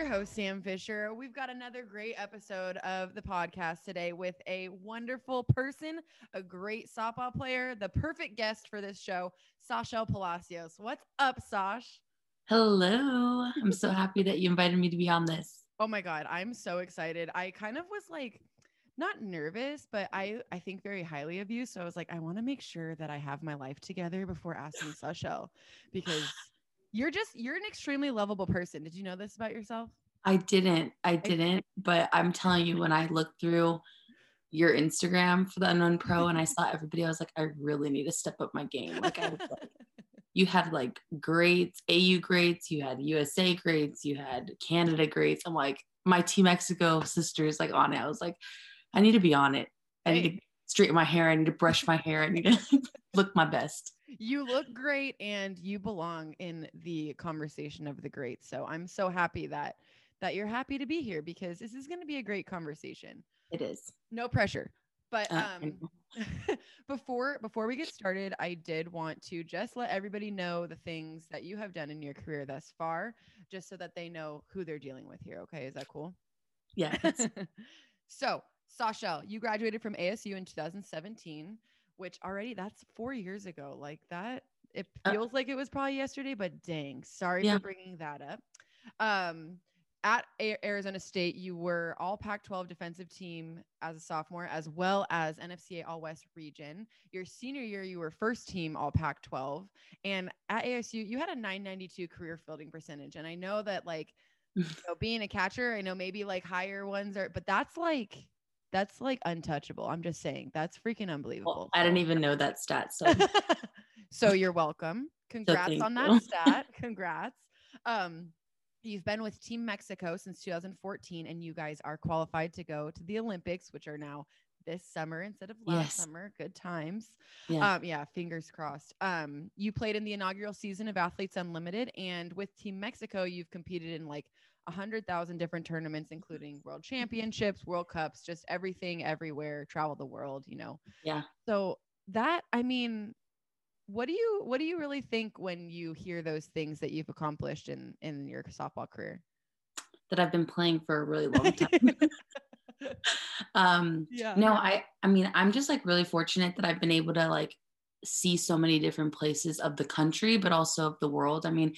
your host, Sam Fischer. We've got another great episode of the podcast today with a wonderful person, a great softball player, the perfect guest for this show, Sashel Palacios. What's up, Sash? Hello. I'm so happy that you invited me to be on this. Oh my God. I'm so excited. I kind of was like, not nervous, but I I think very highly of you. So I was like, I want to make sure that I have my life together before asking Sashel because you're just you're an extremely lovable person. Did you know this about yourself? I didn't. I didn't, but I'm telling you, when I looked through your Instagram for the Unknown Pro and I saw everybody, I was like, I really need to step up my game. Like I was like, you had like greats, AU grades, you had USA grades, you had Canada grades. I'm like, my Team Mexico sisters like on it. I was like, I need to be on it. I need to straighten my hair. I need to brush my hair. I need to look my best you look great and you belong in the conversation of the greats. So I'm so happy that that you're happy to be here because this is going to be a great conversation. It is. No pressure. But uh, um before before we get started, I did want to just let everybody know the things that you have done in your career thus far, just so that they know who they're dealing with here. Okay, is that cool? Yeah. so, Sashel, you graduated from ASU in 2017 which already that's four years ago. Like that, it uh feels uh, like it was probably yesterday, but dang, sorry yeah. for bringing that up. Um, at a- Arizona State, you were all Pac 12 defensive team as a sophomore, as well as NFCA All West region. Your senior year, you were first team all Pac 12. And at ASU, you had a 992 career fielding percentage. And I know that, like, you know, being a catcher, I know maybe like higher ones are, but that's like that's like untouchable. I'm just saying that's freaking unbelievable. Well, I didn't even know that stat. So, so you're welcome. Congrats so on that you. stat. Congrats. Um, you've been with Team Mexico since 2014, and you guys are qualified to go to the Olympics, which are now this summer instead of last yes. summer. Good times. Yeah. Um, yeah, fingers crossed. Um, you played in the inaugural season of Athletes Unlimited, and with Team Mexico, you've competed in like a hundred thousand different tournaments, including world championships, world cups, just everything, everywhere, travel the world, you know? Yeah. So that, I mean, what do you, what do you really think when you hear those things that you've accomplished in, in your softball career? That I've been playing for a really long time. um, yeah. no, I, I mean, I'm just like really fortunate that I've been able to like see so many different places of the country, but also of the world. I mean,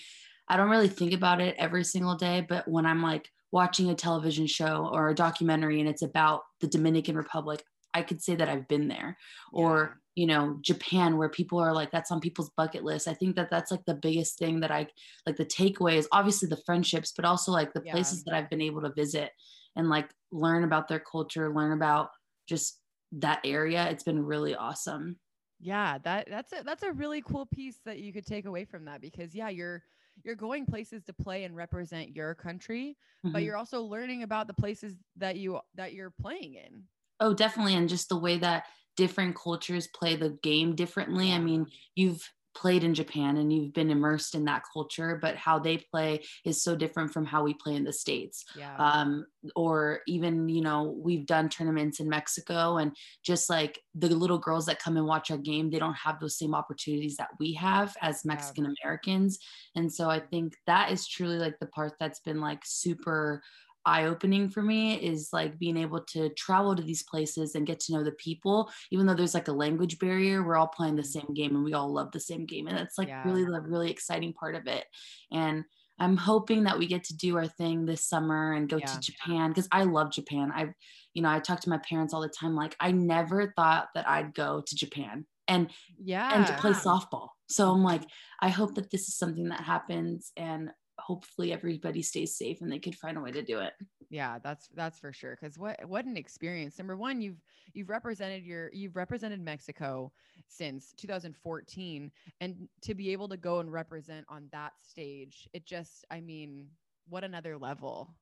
I don't really think about it every single day, but when I'm like watching a television show or a documentary and it's about the Dominican Republic, I could say that I've been there. Yeah. Or, you know, Japan, where people are like, that's on people's bucket list. I think that that's like the biggest thing that I like the takeaway is obviously the friendships, but also like the yeah. places that I've been able to visit and like learn about their culture, learn about just that area. It's been really awesome. Yeah, that that's a that's a really cool piece that you could take away from that because yeah, you're you're going places to play and represent your country, mm-hmm. but you're also learning about the places that you that you're playing in. Oh, definitely. And just the way that different cultures play the game differently. I mean, you've played in Japan and you've been immersed in that culture, but how they play is so different from how we play in the States. Yeah. Um, or even, you know, we've done tournaments in Mexico and just like the little girls that come and watch our game, they don't have those same opportunities that we have as Mexican Americans. And so I think that is truly like the part that's been like super eye opening for me is like being able to travel to these places and get to know the people even though there's like a language barrier we're all playing the same mm-hmm. game and we all love the same game and that's like yeah. really the really exciting part of it and i'm hoping that we get to do our thing this summer and go yeah. to japan because i love japan i you know i talk to my parents all the time like i never thought that i'd go to japan and yeah and to play softball so i'm like i hope that this is something that happens and hopefully everybody stays safe and they could find a way to do it. Yeah that's that's for sure because what what an experience. Number one you've you've represented your you've represented mexico since 2014 and to be able to go and represent on that stage it just i mean what another level.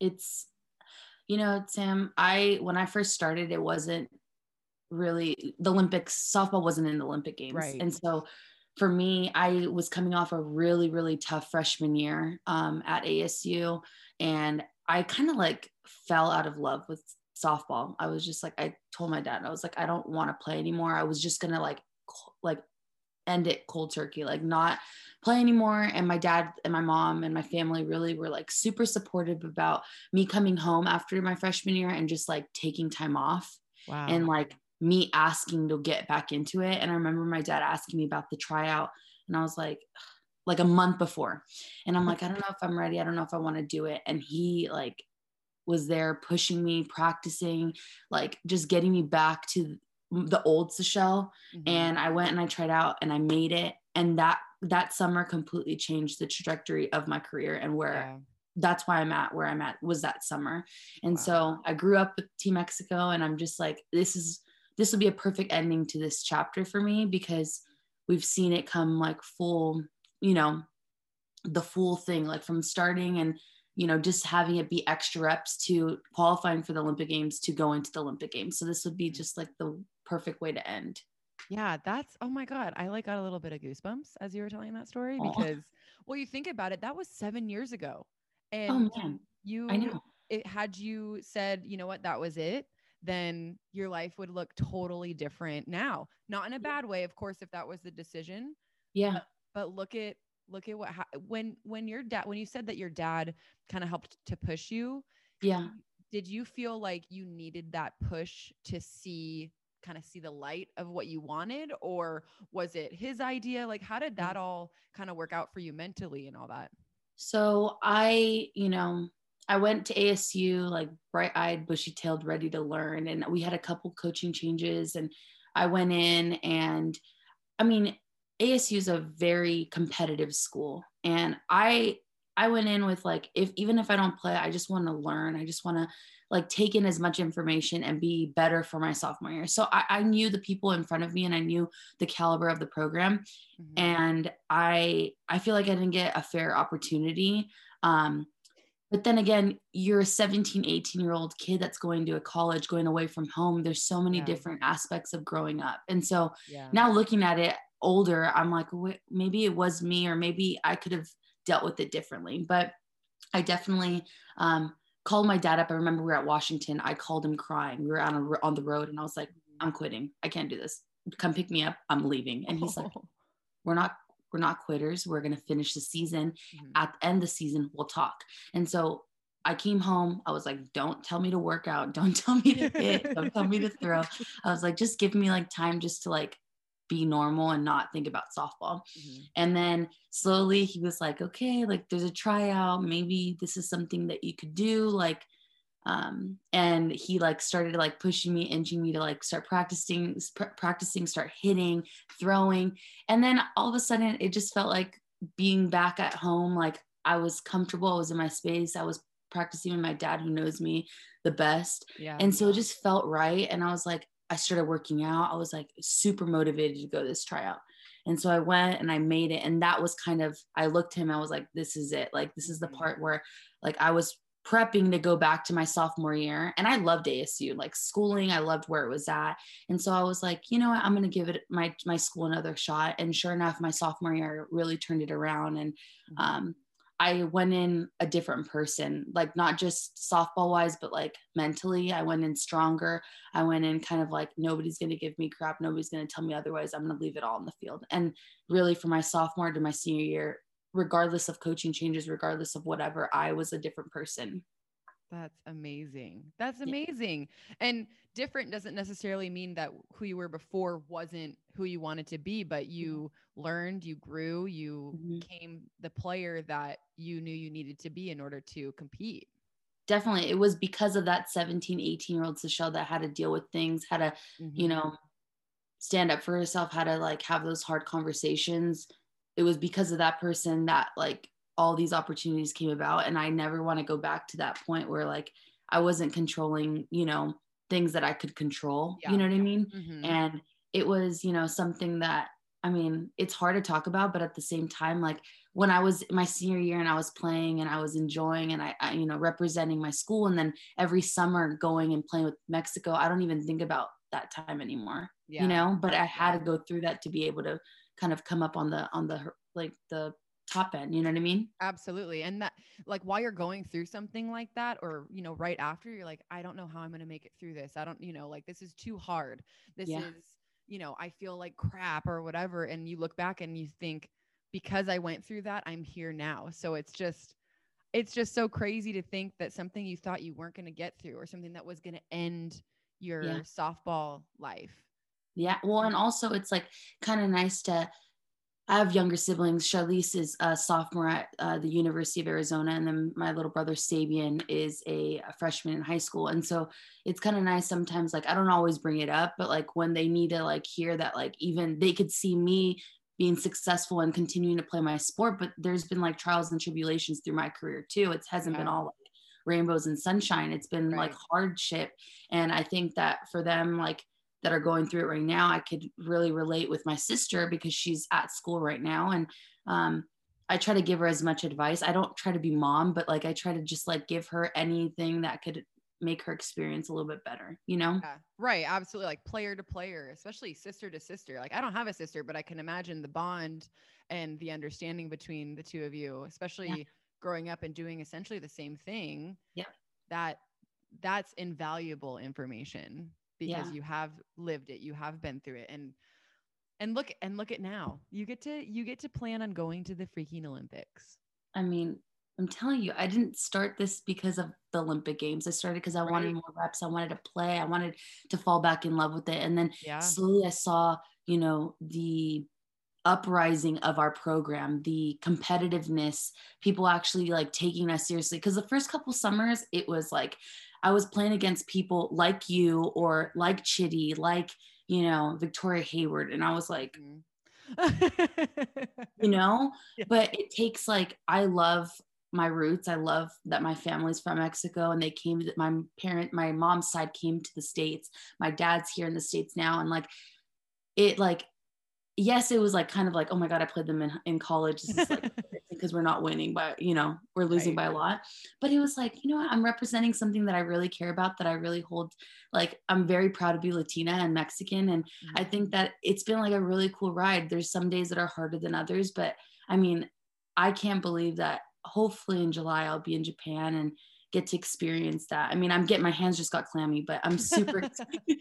It's you know sam i when i first started it wasn't really the olympics softball wasn't in the olympic games. Right. and so for me, I was coming off a really, really tough freshman year um, at ASU. And I kind of like fell out of love with softball. I was just like, I told my dad, I was like, I don't want to play anymore. I was just going to like, like end it cold turkey, like not play anymore. And my dad and my mom and my family really were like super supportive about me coming home after my freshman year and just like taking time off. Wow. And like me asking to get back into it. And I remember my dad asking me about the tryout, and I was like, like a month before. And I'm like, I don't know if I'm ready. I don't know if I want to do it. And he like was there pushing me, practicing, like just getting me back to the old Sashel. Mm-hmm. And I went and I tried out and I made it. And that that summer completely changed the trajectory of my career and where yeah. that's why I'm at where I'm at was that summer. And wow. so I grew up with Team Mexico and I'm just like, this is this will be a perfect ending to this chapter for me because we've seen it come like full, you know, the full thing, like from starting and you know, just having it be extra reps to qualifying for the Olympic Games to go into the Olympic Games. So this would be mm-hmm. just like the perfect way to end. Yeah, that's oh my god, I like got a little bit of goosebumps as you were telling that story because well, you think about it, that was 7 years ago. Oh, and oh, man. you I know. It had you said, you know what, that was it, then your life would look totally different now. Not in a bad way, of course, if that was the decision. Yeah. But, but look at look at what ha- when when your dad when you said that your dad kind of helped to push you yeah did you feel like you needed that push to see kind of see the light of what you wanted or was it his idea like how did that all kind of work out for you mentally and all that so i you know i went to asu like bright-eyed bushy-tailed ready to learn and we had a couple coaching changes and i went in and i mean ASU is a very competitive school. And I I went in with like if even if I don't play, I just want to learn. I just want to like take in as much information and be better for my sophomore year. So I, I knew the people in front of me and I knew the caliber of the program. Mm-hmm. And I I feel like I didn't get a fair opportunity. Um, but then again, you're a 17, 18 year old kid that's going to a college, going away from home. There's so many yeah. different aspects of growing up. And so yeah. now looking at it, older, I'm like, maybe it was me, or maybe I could have dealt with it differently. But I definitely um, called my dad up. I remember we were at Washington. I called him crying. We were out on, on the road, and I was like, I'm quitting. I can't do this. Come pick me up. I'm leaving. And he's like, We're not. We're not quitters. We're gonna finish the season. Mm-hmm. At the end of the season, we'll talk. And so I came home. I was like, don't tell me to work out. Don't tell me to hit. don't tell me to throw. I was like, just give me like time just to like be normal and not think about softball. Mm-hmm. And then slowly he was like, okay, like there's a tryout. Maybe this is something that you could do. Like, um, and he like started like pushing me, inching me to like start practicing, pr- practicing, start hitting, throwing. And then all of a sudden it just felt like being back at home. Like I was comfortable. I was in my space. I was practicing with my dad who knows me the best. Yeah. And so it just felt right. And I was like, I started working out, I was like super motivated to go this tryout. And so I went and I made it. And that was kind of, I looked him, I was like, this is it. Like, this is the mm-hmm. part where like I was prepping to go back to my sophomore year. And I loved ASU, like schooling, I loved where it was at. And so I was like, you know what, I'm gonna give it my my school another shot. And sure enough, my sophomore year really turned it around. And mm-hmm. um I went in a different person, like not just softball wise, but like mentally. I went in stronger. I went in kind of like nobody's going to give me crap. Nobody's going to tell me otherwise. I'm going to leave it all in the field. And really, for my sophomore to my senior year, regardless of coaching changes, regardless of whatever, I was a different person. That's amazing. That's amazing. Yeah. And different doesn't necessarily mean that who you were before wasn't who you wanted to be, but you learned, you grew, you mm-hmm. became the player that you knew you needed to be in order to compete. Definitely. It was because of that 17, 18 year old Sashel that had to deal with things, had to, mm-hmm. you know, stand up for herself, had to like have those hard conversations. It was because of that person that like all these opportunities came about and i never want to go back to that point where like i wasn't controlling you know things that i could control yeah. you know what i mean mm-hmm. and it was you know something that i mean it's hard to talk about but at the same time like when i was my senior year and i was playing and i was enjoying and I, I you know representing my school and then every summer going and playing with mexico i don't even think about that time anymore yeah. you know but i had to go through that to be able to kind of come up on the on the like the top end you know what i mean absolutely and that like while you're going through something like that or you know right after you're like i don't know how i'm going to make it through this i don't you know like this is too hard this yeah. is you know, I feel like crap or whatever. And you look back and you think, because I went through that, I'm here now. So it's just, it's just so crazy to think that something you thought you weren't going to get through or something that was going to end your yeah. softball life. Yeah. Well, and also it's like kind of nice to, I have younger siblings. Charlize is a sophomore at uh, the University of Arizona, and then my little brother Sabian is a, a freshman in high school. And so it's kind of nice sometimes. Like I don't always bring it up, but like when they need to like hear that, like even they could see me being successful and continuing to play my sport. But there's been like trials and tribulations through my career too. It hasn't yeah. been all like rainbows and sunshine. It's been right. like hardship, and I think that for them, like that are going through it right now i could really relate with my sister because she's at school right now and um, i try to give her as much advice. I don't try to be mom but like i try to just like give her anything that could make her experience a little bit better you know? Yeah, right. Absolutely. Like player to player especially sister to sister. Like i don't have a sister but i can imagine the bond and the understanding between the two of you especially yeah. growing up and doing essentially the same thing yeah. that that's invaluable information because yeah. you have lived it you have been through it. And and look and look at now you get to you get to plan on going to the freaking olympics. I mean i'm telling you i didn't start this because of the olympic games. I started because i right. wanted more reps. I wanted to play. I wanted to fall back in love with it. And then yeah. slowly i saw you know the uprising of our program the competitiveness people actually like taking us seriously. Because the first couple summers it was like I was playing against people like you or like Chitty, like, you know, Victoria Hayward. And I was like, mm. you know, yeah. but it takes like, I love my roots. I love that my family's from Mexico and they came to my parent, my mom's side came to the States. My dad's here in the States now. And like, it like yes, it was like kind of like, oh my God, I played them in, in college. Is like because we're not winning, but you know, we're losing right. by a lot. But it was like, you know what? I'm representing something that I really care about, that I really hold. Like, I'm very proud to be Latina and Mexican. And mm-hmm. I think that it's been like a really cool ride. There's some days that are harder than others, but I mean, I can't believe that hopefully in July I'll be in Japan and get to experience that. I mean, I'm getting my hands just got clammy, but I'm super excited.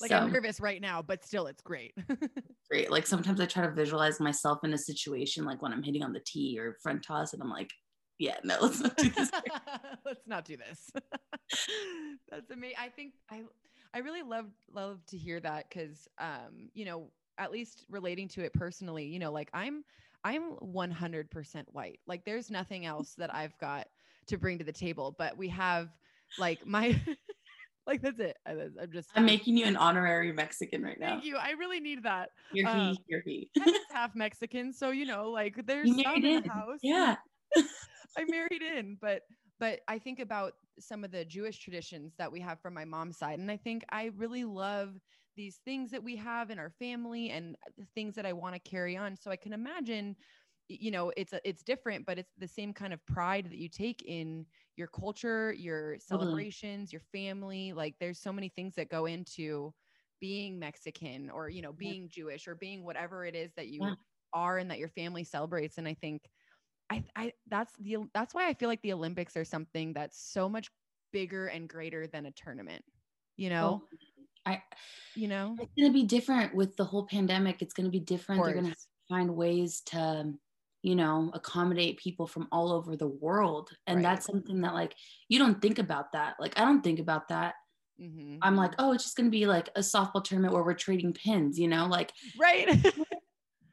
Like so, I'm nervous right now, but still it's great. great. Like sometimes I try to visualize myself in a situation like when I'm hitting on the tee or front toss and I'm like, yeah, no, let's not do this. let's not do this. That's amazing. I think I I really love love to hear that because um, you know, at least relating to it personally, you know, like I'm I'm 100% white. Like there's nothing else that I've got to bring to the table, but we have like my like that's it. I, am just. I'm making you an honorary Mexican right now. Thank you. I really need that. You're um, he. You're he. I'm half Mexican, so you know, like there's some in the house. Yeah. I married in, but but I think about some of the Jewish traditions that we have from my mom's side, and I think I really love these things that we have in our family and the things that I want to carry on. So I can imagine you know it's a, it's different but it's the same kind of pride that you take in your culture your celebrations mm-hmm. your family like there's so many things that go into being mexican or you know being yeah. jewish or being whatever it is that you yeah. are and that your family celebrates and i think I, I that's the that's why i feel like the olympics are something that's so much bigger and greater than a tournament you know i you know it's going to be different with the whole pandemic it's going to be different they're going to find ways to you know accommodate people from all over the world and right. that's something that like you don't think about that like i don't think about that mm-hmm. i'm like oh it's just going to be like a softball tournament where we're trading pins you know like right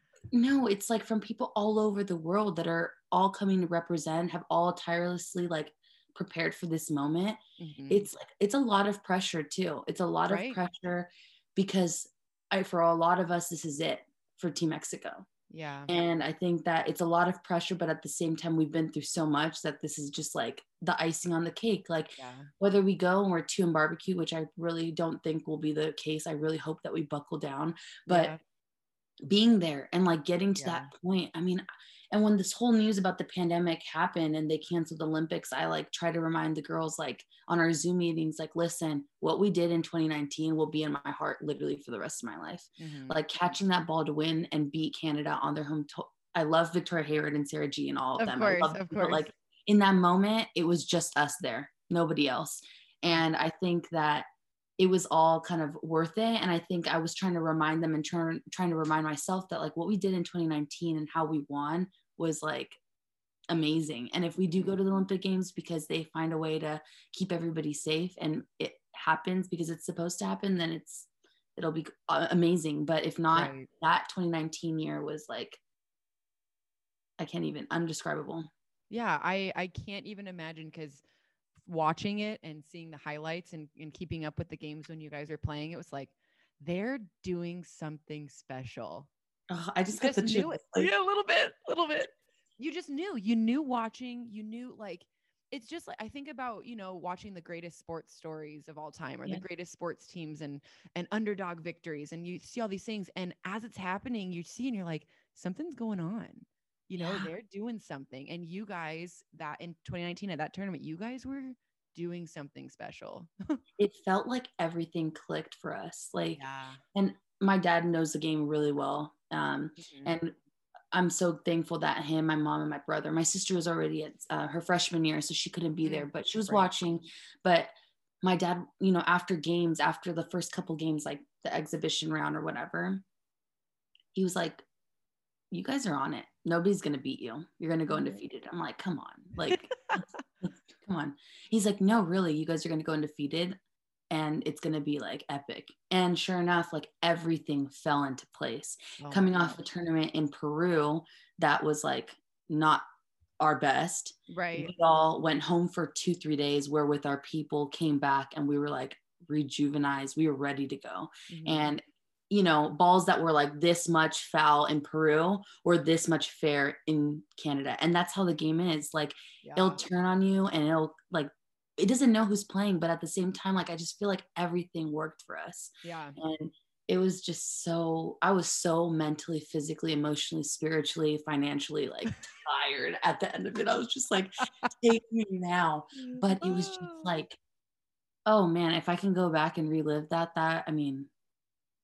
no it's like from people all over the world that are all coming to represent have all tirelessly like prepared for this moment mm-hmm. it's like it's a lot of pressure too it's a lot right. of pressure because I, for a lot of us this is it for team mexico yeah. And I think that it's a lot of pressure, but at the same time, we've been through so much that this is just like the icing on the cake. Like yeah. whether we go and we're two in barbecue, which I really don't think will be the case. I really hope that we buckle down. But yeah. being there and like getting to yeah. that point, I mean, and when this whole news about the pandemic happened and they canceled the olympics i like try to remind the girls like on our zoom meetings like listen what we did in 2019 will be in my heart literally for the rest of my life mm-hmm. like catching that ball to win and beat canada on their home to- i love victoria hayward and sarah g and all of, of them course, I love of them, course. but like in that moment it was just us there nobody else and i think that it was all kind of worth it. And I think I was trying to remind them and turn, trying to remind myself that like what we did in 2019 and how we won was like amazing. And if we do go to the Olympic Games because they find a way to keep everybody safe and it happens because it's supposed to happen, then it's it'll be uh, amazing. But if not, right. that 2019 year was like I can't even undescribable. Yeah, I I can't even imagine because watching it and seeing the highlights and, and keeping up with the games when you guys are playing, it was like they're doing something special. Oh, I just got the knew it. Like- yeah, a little bit, a little bit. You just knew. You knew watching. You knew like it's just like I think about you know watching the greatest sports stories of all time or yeah. the greatest sports teams and and underdog victories and you see all these things and as it's happening you see and you're like something's going on you know, yeah. they're doing something. And you guys, that in 2019 at that tournament, you guys were doing something special. it felt like everything clicked for us. Like, yeah. and my dad knows the game really well. Um, mm-hmm. And I'm so thankful that him, my mom, and my brother, my sister was already at uh, her freshman year, so she couldn't be there, but she was right. watching. But my dad, you know, after games, after the first couple games, like the exhibition round or whatever, he was like, You guys are on it nobody's gonna beat you. You're gonna go undefeated. I'm like, come on, like, come on. He's like, no, really, you guys are gonna go undefeated, and it's gonna be like epic. And sure enough, like everything fell into place. Oh, Coming off a tournament in Peru that was like not our best. Right. We all went home for two, three days. Where with our people, came back, and we were like rejuvenized. We were ready to go. Mm-hmm. And you know, balls that were like this much foul in Peru or this much fair in Canada. And that's how the game is. Like yeah. it'll turn on you and it'll like it doesn't know who's playing, but at the same time, like I just feel like everything worked for us. Yeah. And it was just so I was so mentally, physically, emotionally, spiritually, financially like tired at the end of it. I was just like, take me now. But it was just like, oh man, if I can go back and relive that, that I mean,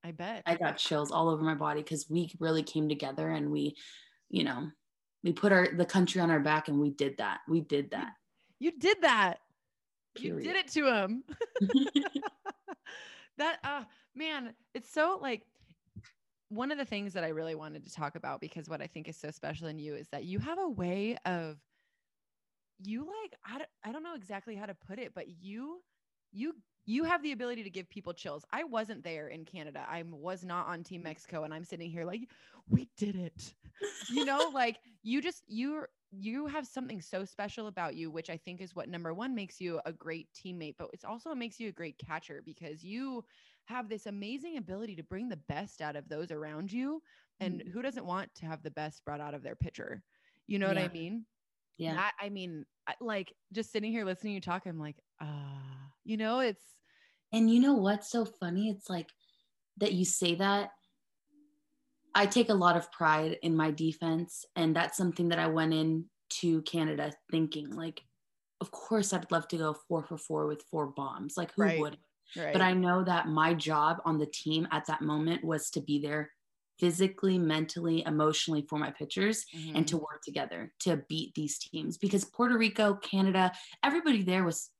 I bet. I got chills all over my body because we really came together and we, you know, we put our the country on our back and we did that. We did that. You did that. Period. You did it to him. that uh man, it's so like one of the things that I really wanted to talk about because what I think is so special in you is that you have a way of you like I don't, I don't know exactly how to put it, but you you you have the ability to give people chills. I wasn't there in Canada. I was not on Team Mexico and I'm sitting here like we did it. you know, like you just you you have something so special about you which I think is what number 1 makes you a great teammate, but it's also makes you a great catcher because you have this amazing ability to bring the best out of those around you and mm. who doesn't want to have the best brought out of their pitcher? You know yeah. what I mean? Yeah. That, I mean, like just sitting here listening to you talk, I'm like, ah, uh, you know, it's and you know what's so funny? It's like that you say that. I take a lot of pride in my defense. And that's something that I went in to Canada thinking like, of course, I'd love to go four for four with four bombs. Like, who right. would? Right. But I know that my job on the team at that moment was to be there physically, mentally, emotionally for my pitchers mm-hmm. and to mm-hmm. work together to beat these teams because Puerto Rico, Canada, everybody there was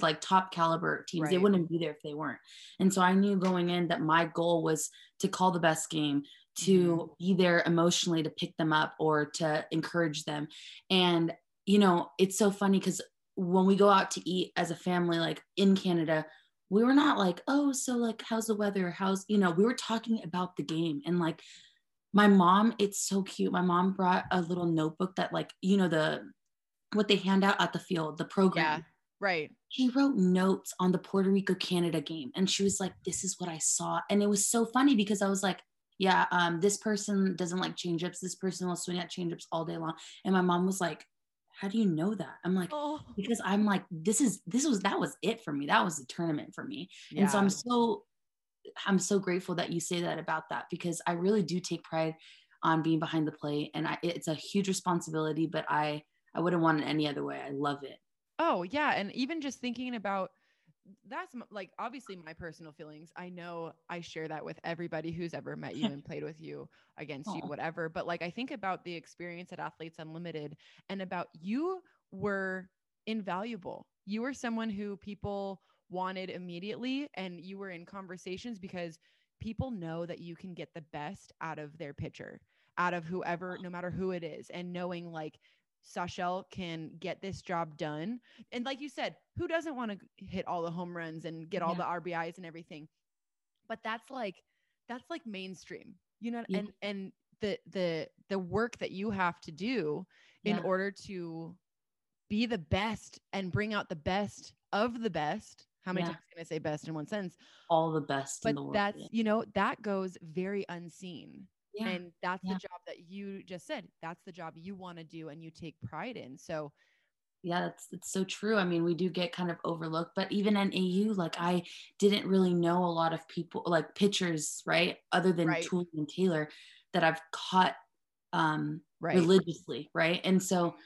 like top caliber teams. Right. They wouldn't be there if they weren't. And so I knew going in that my goal was to call the best game, to mm-hmm. be there emotionally to pick them up or to encourage them. And, you know, it's so funny because when we go out to eat as a family, like in Canada, we were not like, oh, so like, how's the weather? How's, you know, we were talking about the game and like, my mom, it's so cute. My mom brought a little notebook that, like, you know, the what they hand out at the field, the program. Yeah Right. She wrote notes on the Puerto Rico Canada game and she was like, This is what I saw. And it was so funny because I was like, Yeah, um, this person doesn't like change ups. This person will swing at change ups all day long. And my mom was like, How do you know that? I'm like, oh. Because I'm like, this is, this was, that was it for me. That was the tournament for me. Yeah. And so I'm so, I'm so grateful that you say that about that because I really do take pride on being behind the plate and I, it's a huge responsibility, but I, I wouldn't want it any other way. I love it. Oh, yeah. And even just thinking about that's like obviously my personal feelings. I know I share that with everybody who's ever met you and played with you against you, whatever. But like I think about the experience at Athletes Unlimited and about you were invaluable. You were someone who people wanted immediately and you were in conversations because people know that you can get the best out of their pitcher, out of whoever, no matter who it is, and knowing like Sashel can get this job done. And like you said, who doesn't want to hit all the home runs and get all the RBIs and everything? But that's like that's like mainstream. You know, yeah. and and the the the work that you have to do in yeah. order to be the best and bring out the best of the best how many yeah. times can I say best in one sentence? All the best. But that's, yeah. you know, that goes very unseen. Yeah. And that's the job that you just said. That's the job you want to do and you take pride in. So, yeah, that's that's so true. I mean, we do get kind of overlooked, but even in AU, like I didn't really know a lot of people, like pitchers, right? Other than right. Tooley and Taylor, that I've caught um, right. religiously, right? And so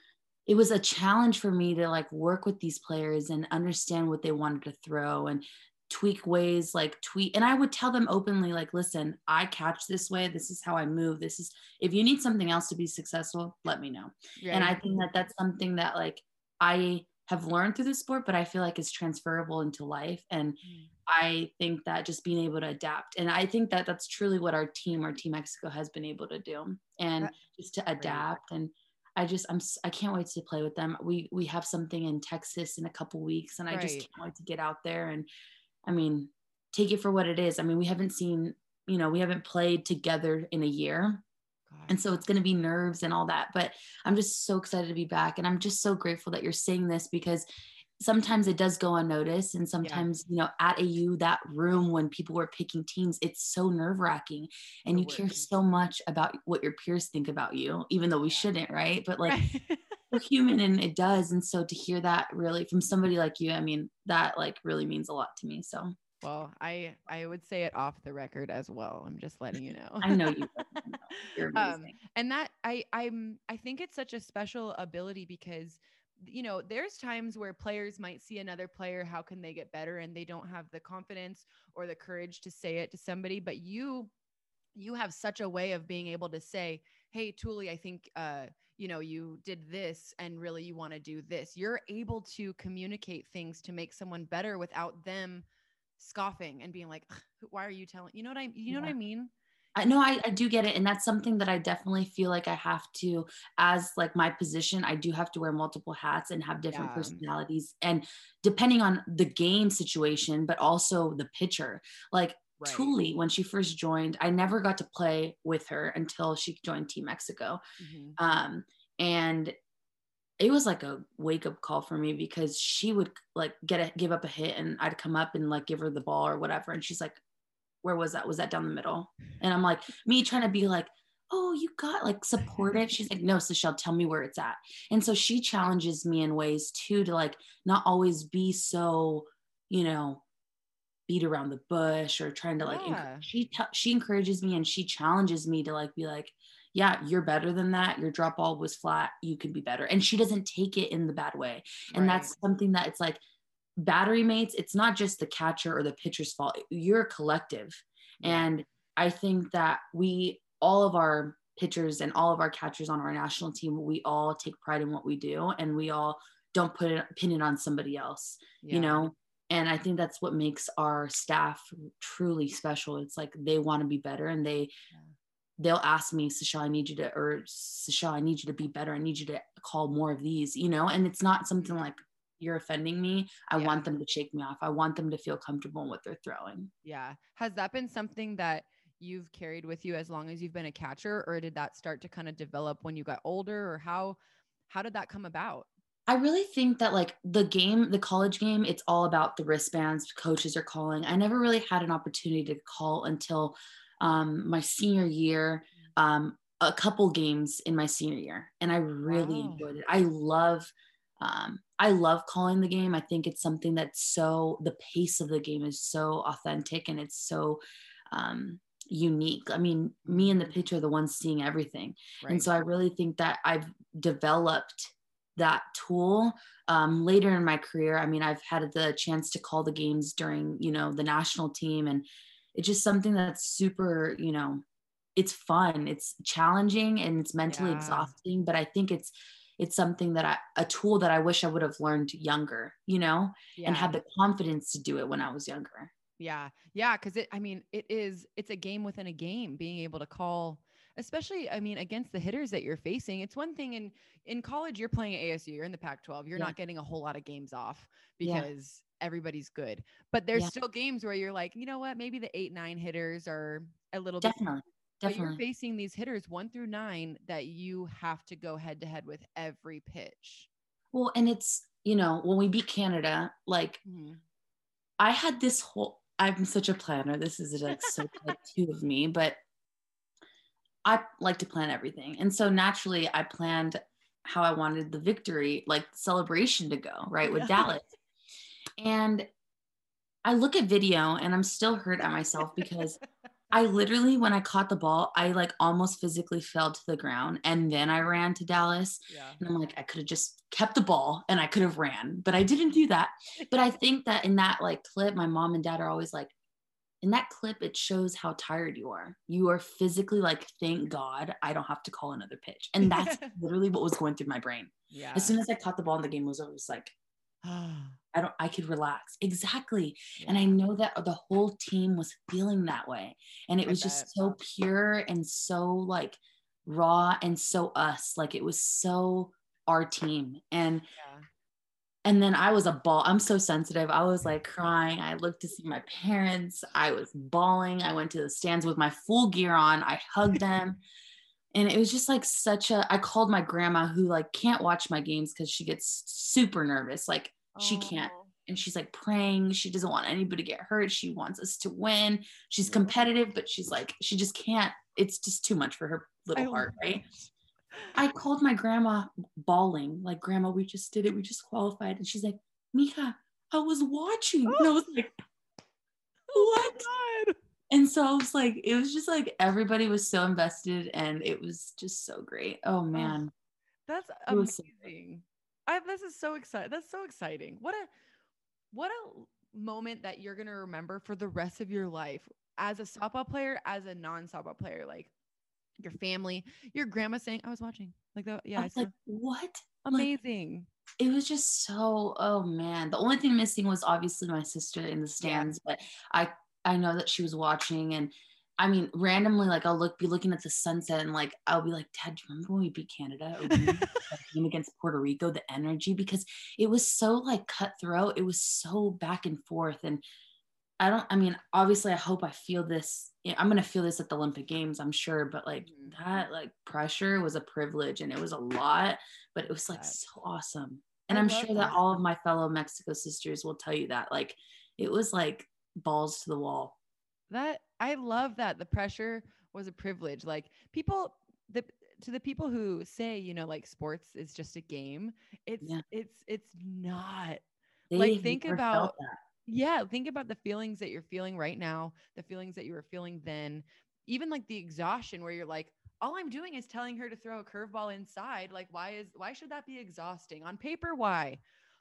it was a challenge for me to like work with these players and understand what they wanted to throw and tweak ways like tweet and i would tell them openly like listen i catch this way this is how i move this is if you need something else to be successful let me know yeah. and i think that that's something that like i have learned through the sport but i feel like is transferable into life and mm. i think that just being able to adapt and i think that that's truly what our team our team mexico has been able to do and just to adapt and I just I'm I can't wait to play with them. We we have something in Texas in a couple weeks, and I right. just can't wait to get out there and I mean take it for what it is. I mean we haven't seen you know we haven't played together in a year, God. and so it's going to be nerves and all that. But I'm just so excited to be back, and I'm just so grateful that you're saying this because sometimes it does go unnoticed and sometimes yeah. you know at au that room when people were picking teams it's so nerve-wracking and you care so much about what your peers think about you even though we shouldn't right but like we're human and it does and so to hear that really from somebody like you i mean that like really means a lot to me so well i i would say it off the record as well i'm just letting you know i know you you're um, amazing. Um, and that i i'm i think it's such a special ability because you know, there's times where players might see another player, how can they get better? And they don't have the confidence or the courage to say it to somebody. But you, you have such a way of being able to say, Hey, Tooley, I think, uh, you know, you did this and really you want to do this. You're able to communicate things to make someone better without them scoffing and being like, why are you telling, you know what I, you know yeah. what I mean? I know I, I do get it. And that's something that I definitely feel like I have to, as like my position, I do have to wear multiple hats and have different yeah. personalities. And depending on the game situation, but also the pitcher, like Right. Tooley, when she first joined, I never got to play with her until she joined Team Mexico. Mm-hmm. Um, and it was like a wake up call for me because she would like get a give up a hit and I'd come up and like give her the ball or whatever. And she's like, where was that? Was that down the middle? And I'm like, me trying to be like, oh, you got like supportive. She's like, no, Sashel, tell me where it's at. And so she challenges me in ways too to like not always be so, you know, beat around the bush or trying to like yeah. enc- she t- she encourages me and she challenges me to like be like yeah you're better than that your drop ball was flat you can be better and she doesn't take it in the bad way and right. that's something that it's like battery mates, it's not just the catcher or the pitcher's fault. You're a collective. And I think that we, all of our pitchers and all of our catchers on our national team, we all take pride in what we do and we all don't put it, pin it on somebody else, yeah. you know? And I think that's what makes our staff truly special. It's like they want to be better and they, they'll ask me, Sashel, I need you to, or Sashel, I need you to be better. I need you to call more of these, you know? And it's not something mm-hmm. like, you're offending me. I yeah. want them to shake me off. I want them to feel comfortable in what they're throwing. Yeah. Has that been something that you've carried with you as long as you've been a catcher or did that start to kind of develop when you got older or how how did that come about? I really think that like the game, the college game, it's all about the wristbands coaches are calling. I never really had an opportunity to call until um, my senior year. Um, a couple games in my senior year and I really wow. enjoyed it. I love um, I love calling the game. I think it's something that's so the pace of the game is so authentic and it's so um, unique. I mean, me and the pitcher are the ones seeing everything, right. and so I really think that I've developed that tool um, later in my career. I mean, I've had the chance to call the games during you know the national team, and it's just something that's super you know it's fun it's challenging and it's mentally yeah. exhausting but i think it's it's something that I, a tool that I wish I would have learned younger, you know, yeah. and had the confidence to do it when I was younger. Yeah. Yeah. Cause it, I mean, it is, it's a game within a game, being able to call, especially, I mean, against the hitters that you're facing. It's one thing in, in college, you're playing at ASU, you're in the Pac 12, you're yeah. not getting a whole lot of games off because yeah. everybody's good. But there's yeah. still games where you're like, you know what, maybe the eight, nine hitters are a little Definitely. bit. Definitely. But you're facing these hitters one through nine that you have to go head to head with every pitch. Well, and it's, you know, when we beat Canada, like mm-hmm. I had this whole, I'm such a planner. This is like so two of me, but I like to plan everything. And so naturally, I planned how I wanted the victory, like celebration to go, right, with yeah. Dallas. And I look at video and I'm still hurt at myself because I literally, when I caught the ball, I like almost physically fell to the ground and then I ran to Dallas. Yeah. And I'm like, I could have just kept the ball and I could have ran, but I didn't do that. But I think that in that like clip, my mom and dad are always like, in that clip, it shows how tired you are. You are physically like, thank God I don't have to call another pitch. And that's literally what was going through my brain. Yeah. As soon as I caught the ball and the game was over, it was like, ah. I don't, I could relax. Exactly. Yeah. And I know that the whole team was feeling that way. And it I was bet. just so pure and so like raw and so us. Like it was so our team. And yeah. And then I was a ball. I'm so sensitive. I was like crying. I looked to see my parents. I was bawling. I went to the stands with my full gear on. I hugged them. and it was just like such a i called my grandma who like can't watch my games because she gets super nervous like oh. she can't oh. and she's like praying she doesn't want anybody to get hurt she wants us to win she's competitive but she's like she just can't it's just too much for her little I heart right i called my grandma bawling like grandma we just did it we just qualified and she's like mija i was watching oh. and i was like oh what oh and so I was like, it was just like everybody was so invested and it was just so great. Oh, oh man. That's amazing. So I, this is so exciting. That's so exciting. What a what a moment that you're gonna remember for the rest of your life as a softball player, as a non-softball player, like your family, your grandma saying, I was watching. Like that, yeah. I was I like, what? Amazing. Like, it was just so oh man. The only thing missing was obviously my sister in the stands, yeah. but I I know that she was watching and I mean, randomly, like I'll look, be looking at the sunset, and like I'll be like, Dad, do you remember when we beat Canada game against Puerto Rico? The energy because it was so like cutthroat. It was so back and forth, and I don't. I mean, obviously, I hope I feel this. I'm gonna feel this at the Olympic Games, I'm sure. But like mm-hmm. that, like pressure was a privilege, and it was a lot, but it was like so awesome. And I am sure that. that all of my fellow Mexico sisters will tell you that. Like, it was like balls to the wall. That I love that the pressure was a privilege. Like people the to the people who say, you know, like sports is just a game, it's yeah. it's it's not. They like think about yeah, think about the feelings that you're feeling right now, the feelings that you were feeling then, even like the exhaustion where you're like, all I'm doing is telling her to throw a curveball inside. Like, why is why should that be exhausting? On paper, why?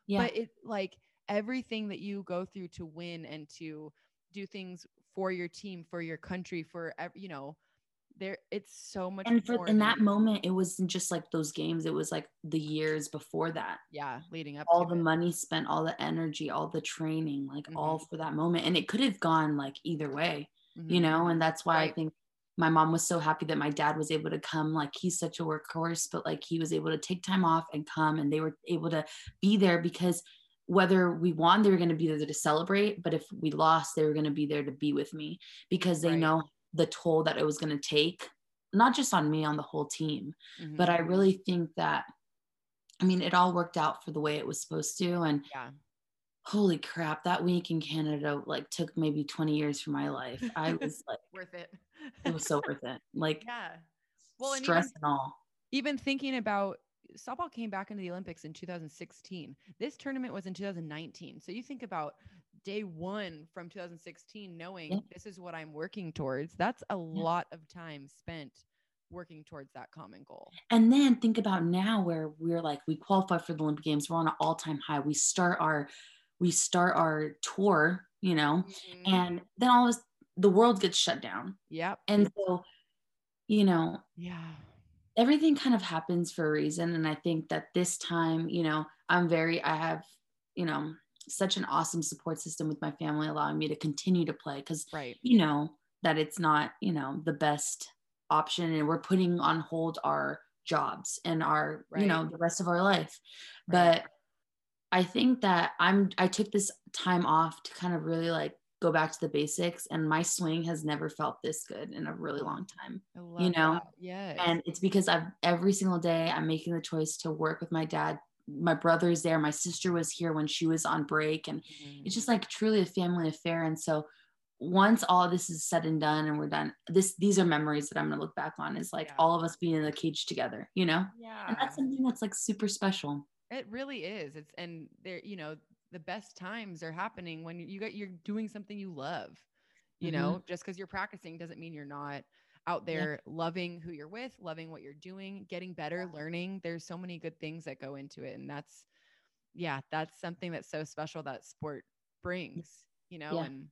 Yeah. But it like everything that you go through to win and to do things for your team, for your country, for you know, there it's so much and for in that moment it wasn't just like those games it was like the years before that yeah leading up all the it. money spent all the energy all the training like mm-hmm. all for that moment and it could have gone like either way mm-hmm. you know and that's why right. i think my mom was so happy that my dad was able to come like he's such a workhorse but like he was able to take time off and come and they were able to be there because whether we won, they were going to be there to celebrate. But if we lost, they were going to be there to be with me because they right. know the toll that it was going to take, not just on me, on the whole team. Mm-hmm. But I really think that, I mean, it all worked out for the way it was supposed to. And yeah. holy crap, that week in Canada like took maybe 20 years for my life. I was like, worth it. it was so worth it. Like, yeah. Well, stress and, even, and all. Even thinking about softball came back into the Olympics in 2016. This tournament was in 2019. So you think about day one from 2016, knowing yeah. this is what I'm working towards. That's a yeah. lot of time spent working towards that common goal. And then think about now where we're like, we qualify for the Olympic Games, we're on an all time high. We start our, we start our tour, you know, mm-hmm. and then all of the world gets shut down. Yep. And so, you know, yeah everything kind of happens for a reason. And I think that this time, you know, I'm very, I have, you know, such an awesome support system with my family allowing me to continue to play because right. you know that it's not you know the best option and we're putting on hold our jobs and our right. you know the rest of our life. Right. but i think that i'm i took this time off to kind of really like go back to the basics and my swing has never felt this good in a really long time you know? yeah and it's because i've every single day i'm making the choice to work with my dad my brother's there my sister was here when she was on break and mm-hmm. it's just like truly a family affair and so once all this is said and done and we're done this these are memories that i'm going to look back on is like yeah. all of us being in the cage together you know yeah and that's something that's like super special it really is it's and there you know the best times are happening when you got you're doing something you love you mm-hmm. know just because you're practicing doesn't mean you're not out there yeah. loving who you're with, loving what you're doing, getting better, yeah. learning. There's so many good things that go into it. And that's, yeah, that's something that's so special that sport brings, you know? Yeah. And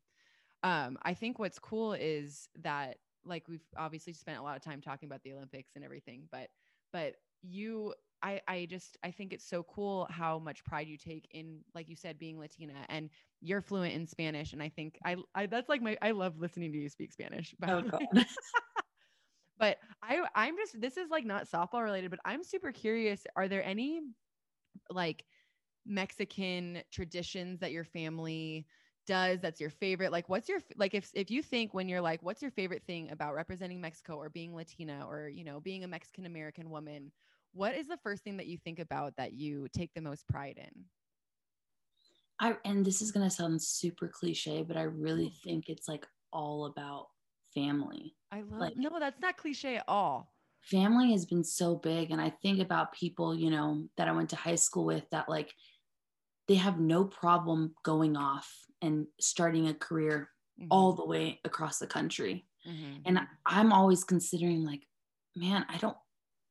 um, I think what's cool is that, like, we've obviously spent a lot of time talking about the Olympics and everything, but, but you, I, I just I think it's so cool how much pride you take in like you said being Latina and you're fluent in Spanish and I think I, I that's like my I love listening to you speak Spanish. Oh, But I I'm just this is like not softball related, but I'm super curious. Are there any like Mexican traditions that your family does that's your favorite? Like what's your like if if you think when you're like what's your favorite thing about representing Mexico or being Latina or you know being a Mexican American woman? What is the first thing that you think about that you take the most pride in? I and this is going to sound super cliche, but I really mm. think it's like all about family. I love like, no, that's not cliche at all. Family has been so big. And I think about people, you know, that I went to high school with that like they have no problem going off and starting a career mm-hmm. all the way across the country. Mm-hmm. And I'm always considering like, man, I don't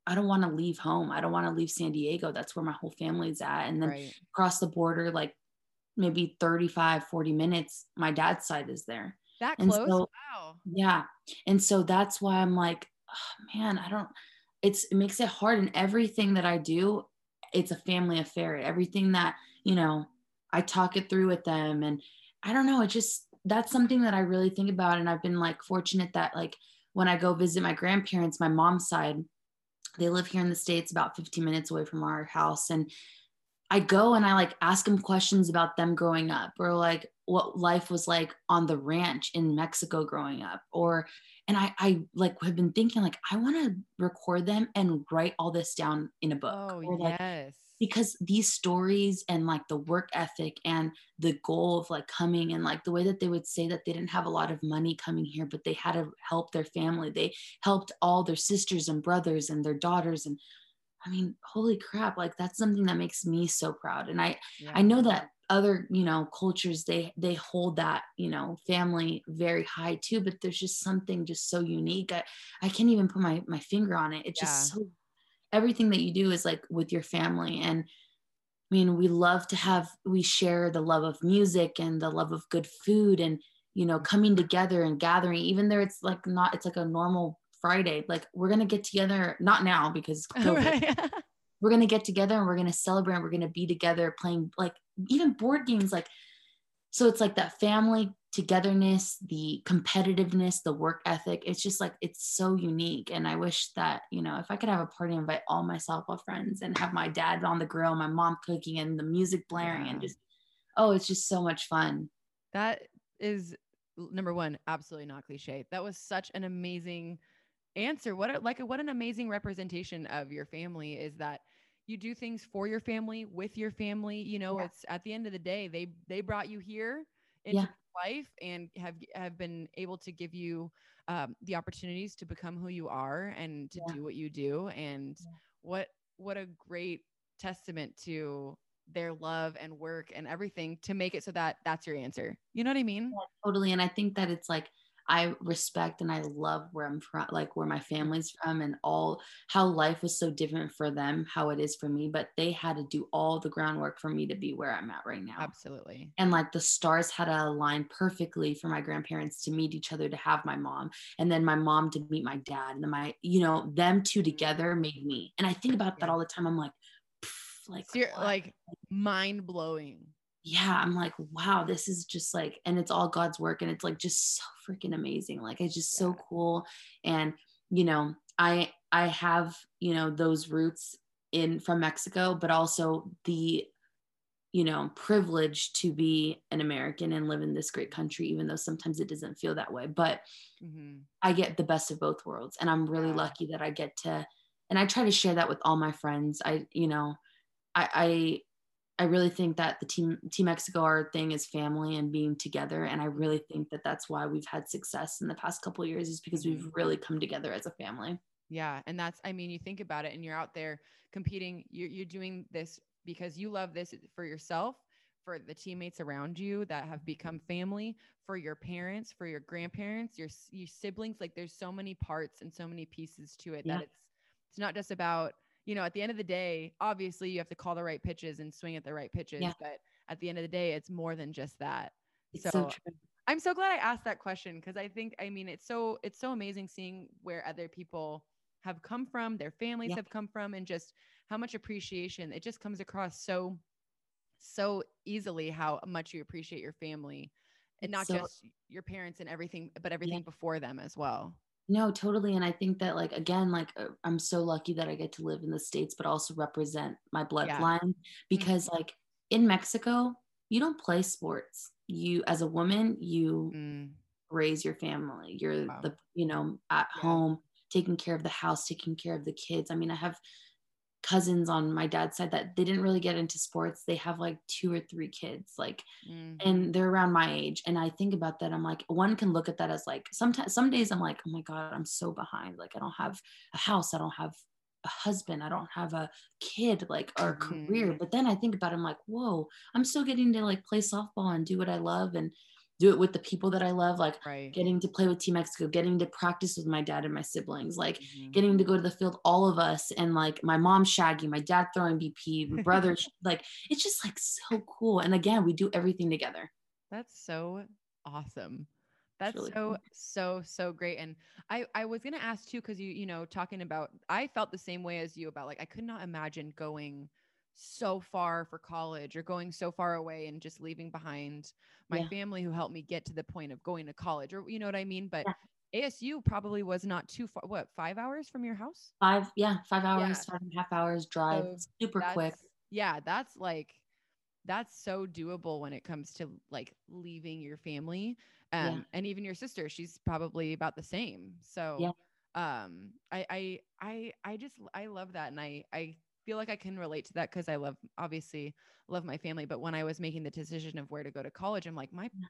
I don't want to leave home. I don't want to leave San Diego. That's where my whole family's at. And then right. across the border, like maybe 35, 40 minutes, my dad's side is there. That close? So, wow. Yeah. And so that's why I'm like, oh, man, I don't, it's, it makes it hard. And everything that I do, it's a family affair. Everything that, you know, I talk it through with them. And I don't know, it just, that's something that I really think about. And I've been like fortunate that like when I go visit my grandparents, my mom's side, they live here in the States about 15 minutes away from our house. And I go and I like ask them questions about them growing up or like what life was like on the ranch in Mexico growing up or and I I like have been thinking like I want to record them and write all this down in a book. Oh or, like, yes. Because these stories and like the work ethic and the goal of like coming and like the way that they would say that they didn't have a lot of money coming here, but they had to help their family. They helped all their sisters and brothers and their daughters and I mean, holy crap, like that's something that makes me so proud. And I yeah. I know that other, you know, cultures they they hold that, you know, family very high too, but there's just something just so unique. I, I can't even put my my finger on it. It's yeah. just so everything that you do is like with your family and I mean, we love to have we share the love of music and the love of good food and you know, coming together and gathering even though it's like not it's like a normal Friday. Like we're gonna get together, not now because right. we're gonna get together and we're gonna celebrate. And we're gonna be together playing like even board games. Like so, it's like that family togetherness, the competitiveness, the work ethic. It's just like it's so unique. And I wish that you know if I could have a party, invite all my softball friends and have my dad on the grill, my mom cooking, and the music blaring, yeah. and just oh, it's just so much fun. That is number one, absolutely not cliche. That was such an amazing answer. What a, like what an amazing representation of your family is that you do things for your family with your family. You know, yeah. it's at the end of the day they they brought you here into yeah. life and have have been able to give you um, the opportunities to become who you are and to yeah. do what you do. And what what a great testament to their love and work and everything to make it so that that's your answer. You know what I mean? totally. And I think that it's like I respect and I love where I'm from, like where my family's from, and all how life was so different for them, how it is for me. But they had to do all the groundwork for me to be where I'm at right now. Absolutely. And like the stars had to align perfectly for my grandparents to meet each other, to have my mom, and then my mom to meet my dad, and then my, you know, them two together made me. And I think about that all the time. I'm like, like, so like mind blowing yeah, I'm like, wow, this is just like, and it's all God's work. And it's like just so freaking amazing. Like it's just yeah. so cool. And, you know, I, I have, you know, those roots in from Mexico, but also the, you know, privilege to be an American and live in this great country, even though sometimes it doesn't feel that way. But mm-hmm. I get the best of both worlds. And I'm really yeah. lucky that I get to, and I try to share that with all my friends. I, you know, I, I I really think that the team Team Mexico our thing is family and being together, and I really think that that's why we've had success in the past couple years is because we've mm-hmm. really come together as a family. Yeah, and that's I mean you think about it, and you're out there competing. You're you're doing this because you love this for yourself, for the teammates around you that have become family, for your parents, for your grandparents, your your siblings. Like there's so many parts and so many pieces to it yeah. that it's it's not just about you know, at the end of the day, obviously you have to call the right pitches and swing at the right pitches. Yeah. But at the end of the day, it's more than just that. It's so, so I'm so glad I asked that question because I think, I mean, it's so it's so amazing seeing where other people have come from, their families yeah. have come from, and just how much appreciation it just comes across so so easily how much you appreciate your family and not so, just your parents and everything, but everything yeah. before them as well. No, totally. And I think that, like, again, like, uh, I'm so lucky that I get to live in the States, but also represent my bloodline yeah. because, mm-hmm. like, in Mexico, you don't play sports. You, as a woman, you mm. raise your family. You're wow. the, you know, at yeah. home, taking care of the house, taking care of the kids. I mean, I have cousins on my dad's side that they didn't really get into sports they have like two or three kids like mm-hmm. and they're around my age and i think about that i'm like one can look at that as like sometimes some days i'm like oh my god i'm so behind like i don't have a house i don't have a husband i don't have a kid like or mm-hmm. career but then i think about it, i'm like whoa i'm still getting to like play softball and do what i love and do it with the people that I love, like right. getting to play with Team Mexico, getting to practice with my dad and my siblings, like mm-hmm. getting to go to the field, all of us, and like my mom Shaggy, my dad throwing BP, my brother, like it's just like so cool. And again, we do everything together. That's so awesome. That's really so cool. so so great. And I I was gonna ask too, because you you know talking about I felt the same way as you about like I could not imagine going so far for college or going so far away and just leaving behind my yeah. family who helped me get to the point of going to college or you know what I mean? But yeah. ASU probably was not too far. What, five hours from your house? Five, yeah, five hours, yeah. five and a half hours drive, so super quick. Yeah, that's like that's so doable when it comes to like leaving your family. Um, and even your sister, she's probably about the same. So yeah. um I I I I just I love that and I I feel like I can relate to that because I love obviously love my family. But when I was making the decision of where to go to college, I'm like, my mm.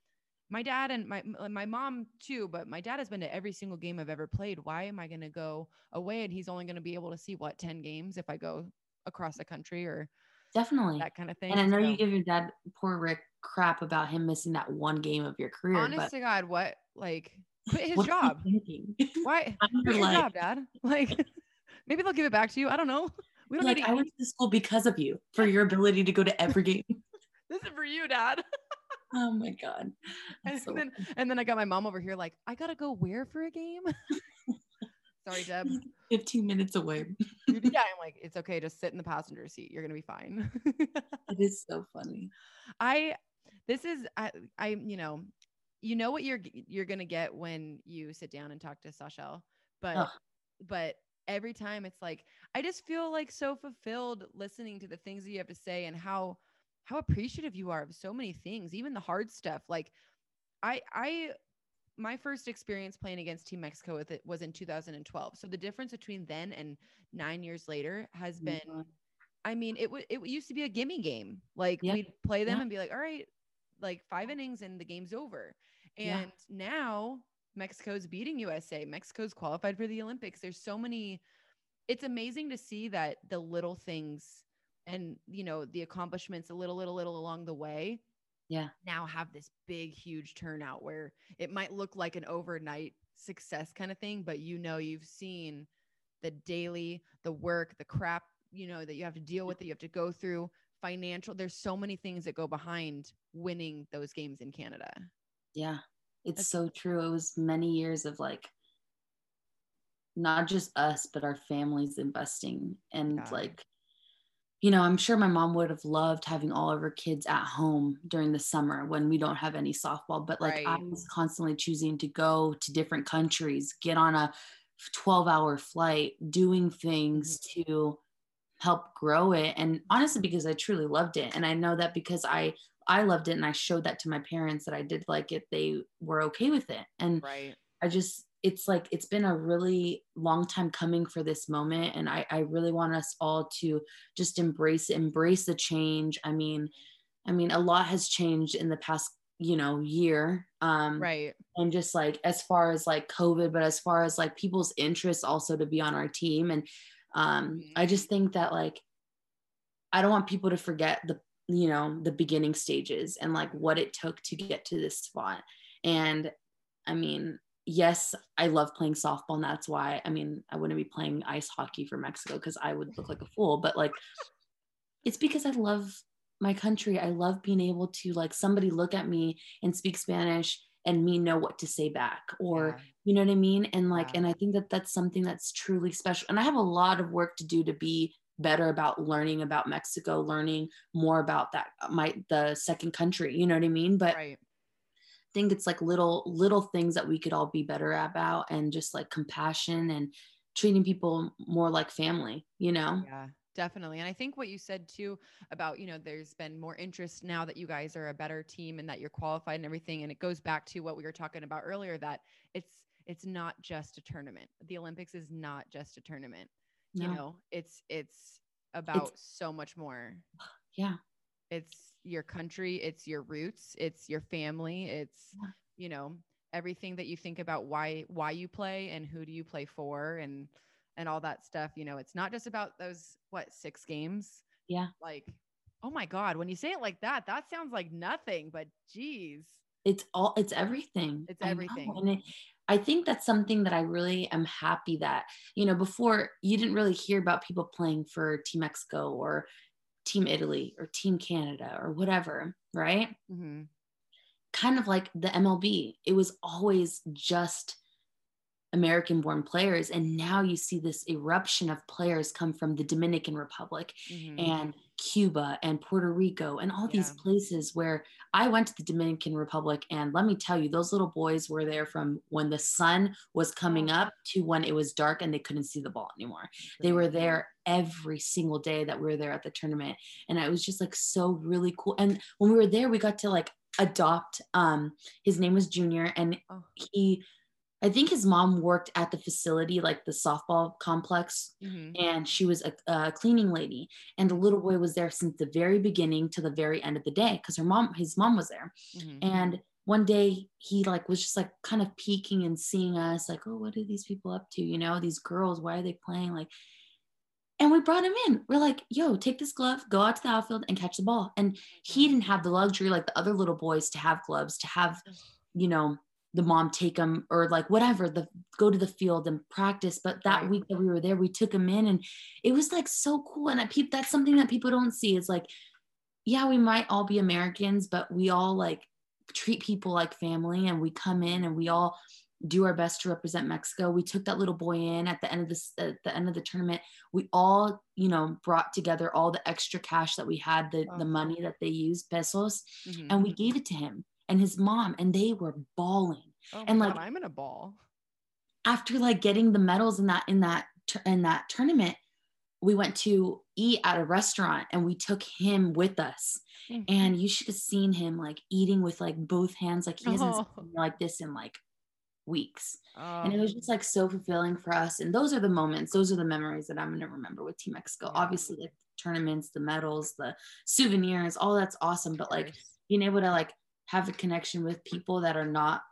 my dad and my my mom too, but my dad has been to every single game I've ever played. Why am I gonna go away and he's only gonna be able to see what 10 games if I go across the country or definitely that kind of thing. And I know so, you give your dad poor Rick crap about him missing that one game of your career. Honest but- to God, what like quit his job. Why quit your job, dad? Like maybe they'll give it back to you. I don't know. We don't like, I went to school because of you for your ability to go to every game. this is for you, Dad. oh my god. And, so then, and then I got my mom over here, like, I gotta go where for a game? Sorry, Deb. 15 minutes away. yeah, I'm like, it's okay, just sit in the passenger seat. You're gonna be fine. it is so funny. I this is I I you know, you know what you're you're gonna get when you sit down and talk to Sashel, but but every time it's like I just feel like so fulfilled listening to the things that you have to say and how how appreciative you are of so many things, even the hard stuff. Like I I my first experience playing against Team Mexico with it was in 2012. So the difference between then and 9 years later has been mm-hmm. I mean, it w- it used to be a gimme game. Like yeah. we'd play them yeah. and be like, "All right, like 5 innings and the game's over." And yeah. now Mexico's beating USA. Mexico's qualified for the Olympics. There's so many it's amazing to see that the little things and you know the accomplishments a little little little along the way yeah now have this big huge turnout where it might look like an overnight success kind of thing but you know you've seen the daily the work the crap you know that you have to deal with that you have to go through financial there's so many things that go behind winning those games in canada yeah it's That's- so true it was many years of like not just us but our families investing and yeah. like you know, I'm sure my mom would have loved having all of her kids at home during the summer when we don't have any softball. But like right. I was constantly choosing to go to different countries, get on a 12 hour flight, doing things mm-hmm. to help grow it. And honestly, because I truly loved it. And I know that because I I loved it and I showed that to my parents that I did like it, they were okay with it. And right. I just it's like it's been a really long time coming for this moment and I, I really want us all to just embrace embrace the change i mean i mean a lot has changed in the past you know year um right and just like as far as like covid but as far as like people's interest also to be on our team and um i mm-hmm. just think that like i don't want people to forget the you know the beginning stages and like what it took to get to this spot and i mean yes, I love playing softball. And that's why, I mean, I wouldn't be playing ice hockey for Mexico because I would look like a fool. But like, it's because I love my country. I love being able to, like, somebody look at me and speak Spanish and me know what to say back or, yeah. you know what I mean? And like, yeah. and I think that that's something that's truly special. And I have a lot of work to do to be better about learning about Mexico, learning more about that, uh, my, the second country, you know what I mean? But, right. Think it's like little little things that we could all be better about and just like compassion and treating people more like family you know? Yeah definitely. And i think what you said too about you know there's been more interest now that you guys are a better team and that you're qualified and everything and it goes back to what we were talking about earlier that it's it's not just a tournament. The olympics is not just a tournament no. you know it's it's about it's, so much more yeah it's your country, it's your roots, it's your family, it's yeah. you know everything that you think about why why you play and who do you play for and and all that stuff. You know, it's not just about those what six games. Yeah. Like, oh my God, when you say it like that, that sounds like nothing, but geez. It's all it's everything. It's everything. And it, I think that's something that I really am happy that, you know, before you didn't really hear about people playing for Team Mexico or Team Italy or Team Canada or whatever, right? Mm-hmm. Kind of like the MLB, it was always just American born players. And now you see this eruption of players come from the Dominican Republic mm-hmm. and Cuba and Puerto Rico and all yeah. these places where I went to the Dominican Republic. And let me tell you, those little boys were there from when the sun was coming up to when it was dark and they couldn't see the ball anymore. They were there every single day that we were there at the tournament. And it was just like so really cool. And when we were there, we got to like adopt um his name was Junior and oh. he I think his mom worked at the facility, like the softball complex, mm-hmm. and she was a, a, cleaning lady. And the little boy was there since the very beginning to the very end of the day because her mom, his mom, was there. Mm-hmm. And one day he like was just like kind of peeking and seeing us, like, oh, what are these people up to? You know, these girls, why are they playing? Like, and we brought him in. We're like, yo, take this glove, go out to the outfield and catch the ball. And he mm-hmm. didn't have the luxury like the other little boys to have gloves, to have, you know, the mom take him or like whatever the go to the field and practice but that right. week that we were there we took him in and it was like so cool and I, that's something that people don't see is like yeah we might all be americans but we all like treat people like family and we come in and we all do our best to represent mexico we took that little boy in at the end of this at the end of the tournament we all you know brought together all the extra cash that we had the, the money that they used pesos mm-hmm. and we gave it to him and his mom, and they were bawling. Oh and like, God, I'm in a ball. After like getting the medals in that in that in that tournament, we went to eat at a restaurant and we took him with us. Mm-hmm. And you should have seen him like eating with like both hands, like he hasn't oh. like this in like weeks. Oh. And it was just like so fulfilling for us. And those are the moments, those are the memories that I'm gonna remember with Team Mexico. Yeah. Obviously, like tournaments, the medals, the souvenirs, all that's awesome. But like being able to like have a connection with people that are not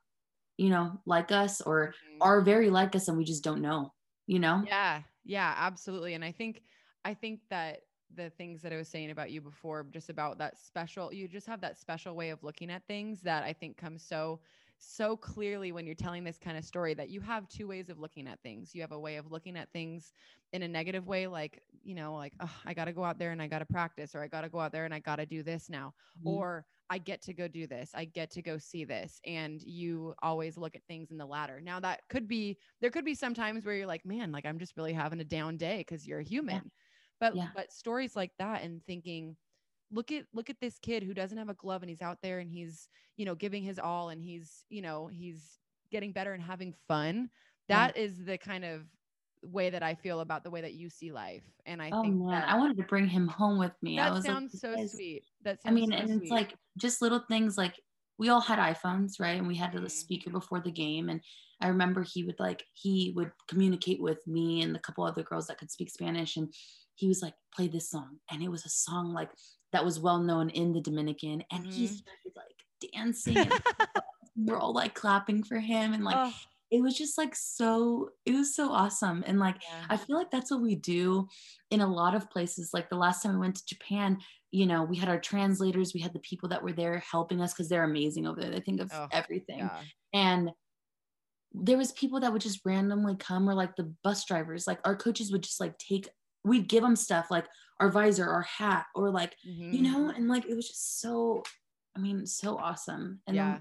you know like us or mm-hmm. are very like us and we just don't know you know yeah yeah absolutely and i think i think that the things that I was saying about you before, just about that special, you just have that special way of looking at things that I think comes so so clearly when you're telling this kind of story that you have two ways of looking at things. You have a way of looking at things in a negative way, like, you know, like, oh, I got to go out there and I got to practice, or I got to go out there and I got to do this now, mm-hmm. or I get to go do this, I get to go see this. And you always look at things in the latter. Now, that could be, there could be some times where you're like, man, like I'm just really having a down day because you're a human. Yeah. But, yeah. but stories like that and thinking, look at look at this kid who doesn't have a glove and he's out there and he's you know giving his all and he's you know he's getting better and having fun That is the kind of way that I feel about the way that you see life. And I oh, think man. I wanted to bring him home with me. That sounds like, so sweet. That I mean, so and sweet. it's like just little things like we all had iPhones, right? And we had mm-hmm. the speaker before the game. And I remember he would like he would communicate with me and a couple other girls that could speak Spanish. And he was like, play this song. And it was a song like that was well known in the Dominican, and mm-hmm. he started like dancing. And we're all like clapping for him, and like oh. It was just like so. It was so awesome, and like yeah. I feel like that's what we do in a lot of places. Like the last time we went to Japan, you know, we had our translators, we had the people that were there helping us because they're amazing over there. They think of oh, everything, yeah. and there was people that would just randomly come or like the bus drivers like our coaches would just like take we'd give them stuff like our visor, our hat, or like, mm-hmm. you know, and like it was just so, I mean, so awesome. And yeah.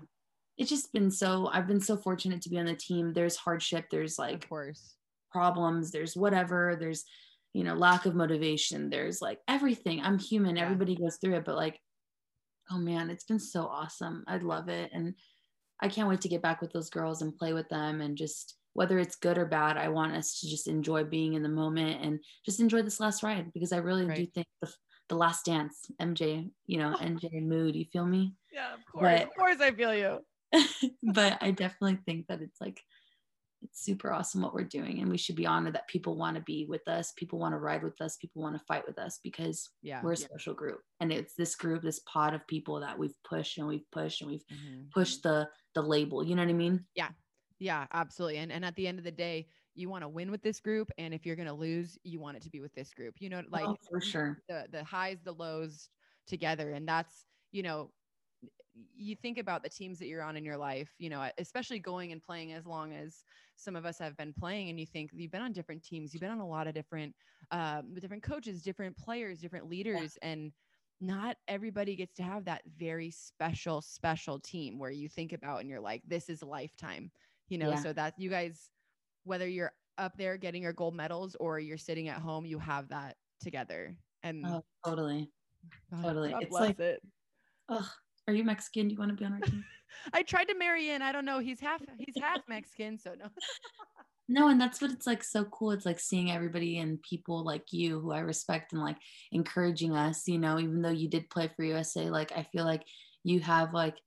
It's just been so, I've been so fortunate to be on the team. There's hardship, there's like of course problems, there's whatever, there's, you know, lack of motivation, there's like everything. I'm human, yeah. everybody goes through it, but like, oh man, it's been so awesome. I love it. And I can't wait to get back with those girls and play with them and just, whether it's good or bad, I want us to just enjoy being in the moment and just enjoy this last ride because I really right. do think the, the last dance, MJ, you know, MJ mood. You feel me? Yeah, of course. But, of course, I feel you. but I definitely think that it's like it's super awesome what we're doing, and we should be honored that people want to be with us, people want to ride with us, people want to fight with us because yeah, we're a yeah. special group, and it's this group, this pod of people that we've pushed and we've pushed and we've mm-hmm. pushed the the label. You know what I mean? Yeah, yeah, absolutely. And and at the end of the day, you want to win with this group and if you're going to lose, you want it to be with this group. You know, like oh, for sure. The the highs, the lows together and that's, you know, you think about the teams that you're on in your life, you know, especially going and playing as long as some of us have been playing, and you think you've been on different teams, you've been on a lot of different, um, different coaches, different players, different leaders, yeah. and not everybody gets to have that very special, special team where you think about and you're like, this is a lifetime you know, yeah. so that you guys, whether you're up there getting your gold medals or you're sitting at home, you have that together. And oh, totally, God, totally. God it's like, it. oh, are you Mexican? Do you want to be on our team? I tried to marry in. I don't know. He's half. He's half Mexican, so no. no, and that's what it's like. So cool. It's like seeing everybody and people like you, who I respect, and like encouraging us. You know, even though you did play for USA, like I feel like you have like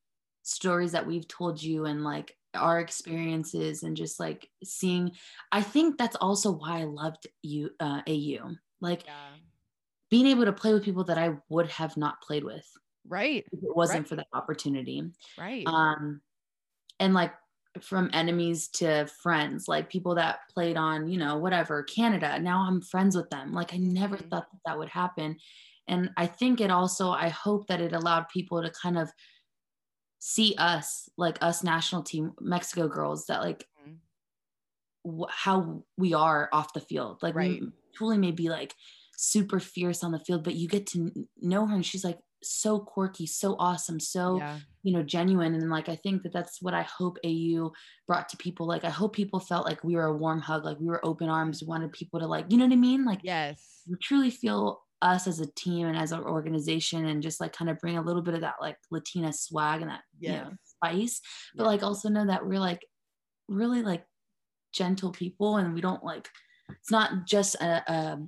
stories that we've told you, and like our experiences and just like seeing i think that's also why i loved you uh, au like yeah. being able to play with people that i would have not played with right if it wasn't right. for that opportunity right um and like from enemies to friends like people that played on you know whatever canada now i'm friends with them like i never mm-hmm. thought that that would happen and i think it also i hope that it allowed people to kind of see us like us national team mexico girls that like mm-hmm. w- how we are off the field like right. we truly may be like super fierce on the field but you get to know her and she's like so quirky so awesome so yeah. you know genuine and like i think that that's what i hope au brought to people like i hope people felt like we were a warm hug like we were open arms wanted people to like you know what i mean like yes we truly feel us as a team and as an organization and just like kind of bring a little bit of that like Latina swag and that yes. you know spice, but like also know that we're like really like gentle people and we don't like it's not just a, a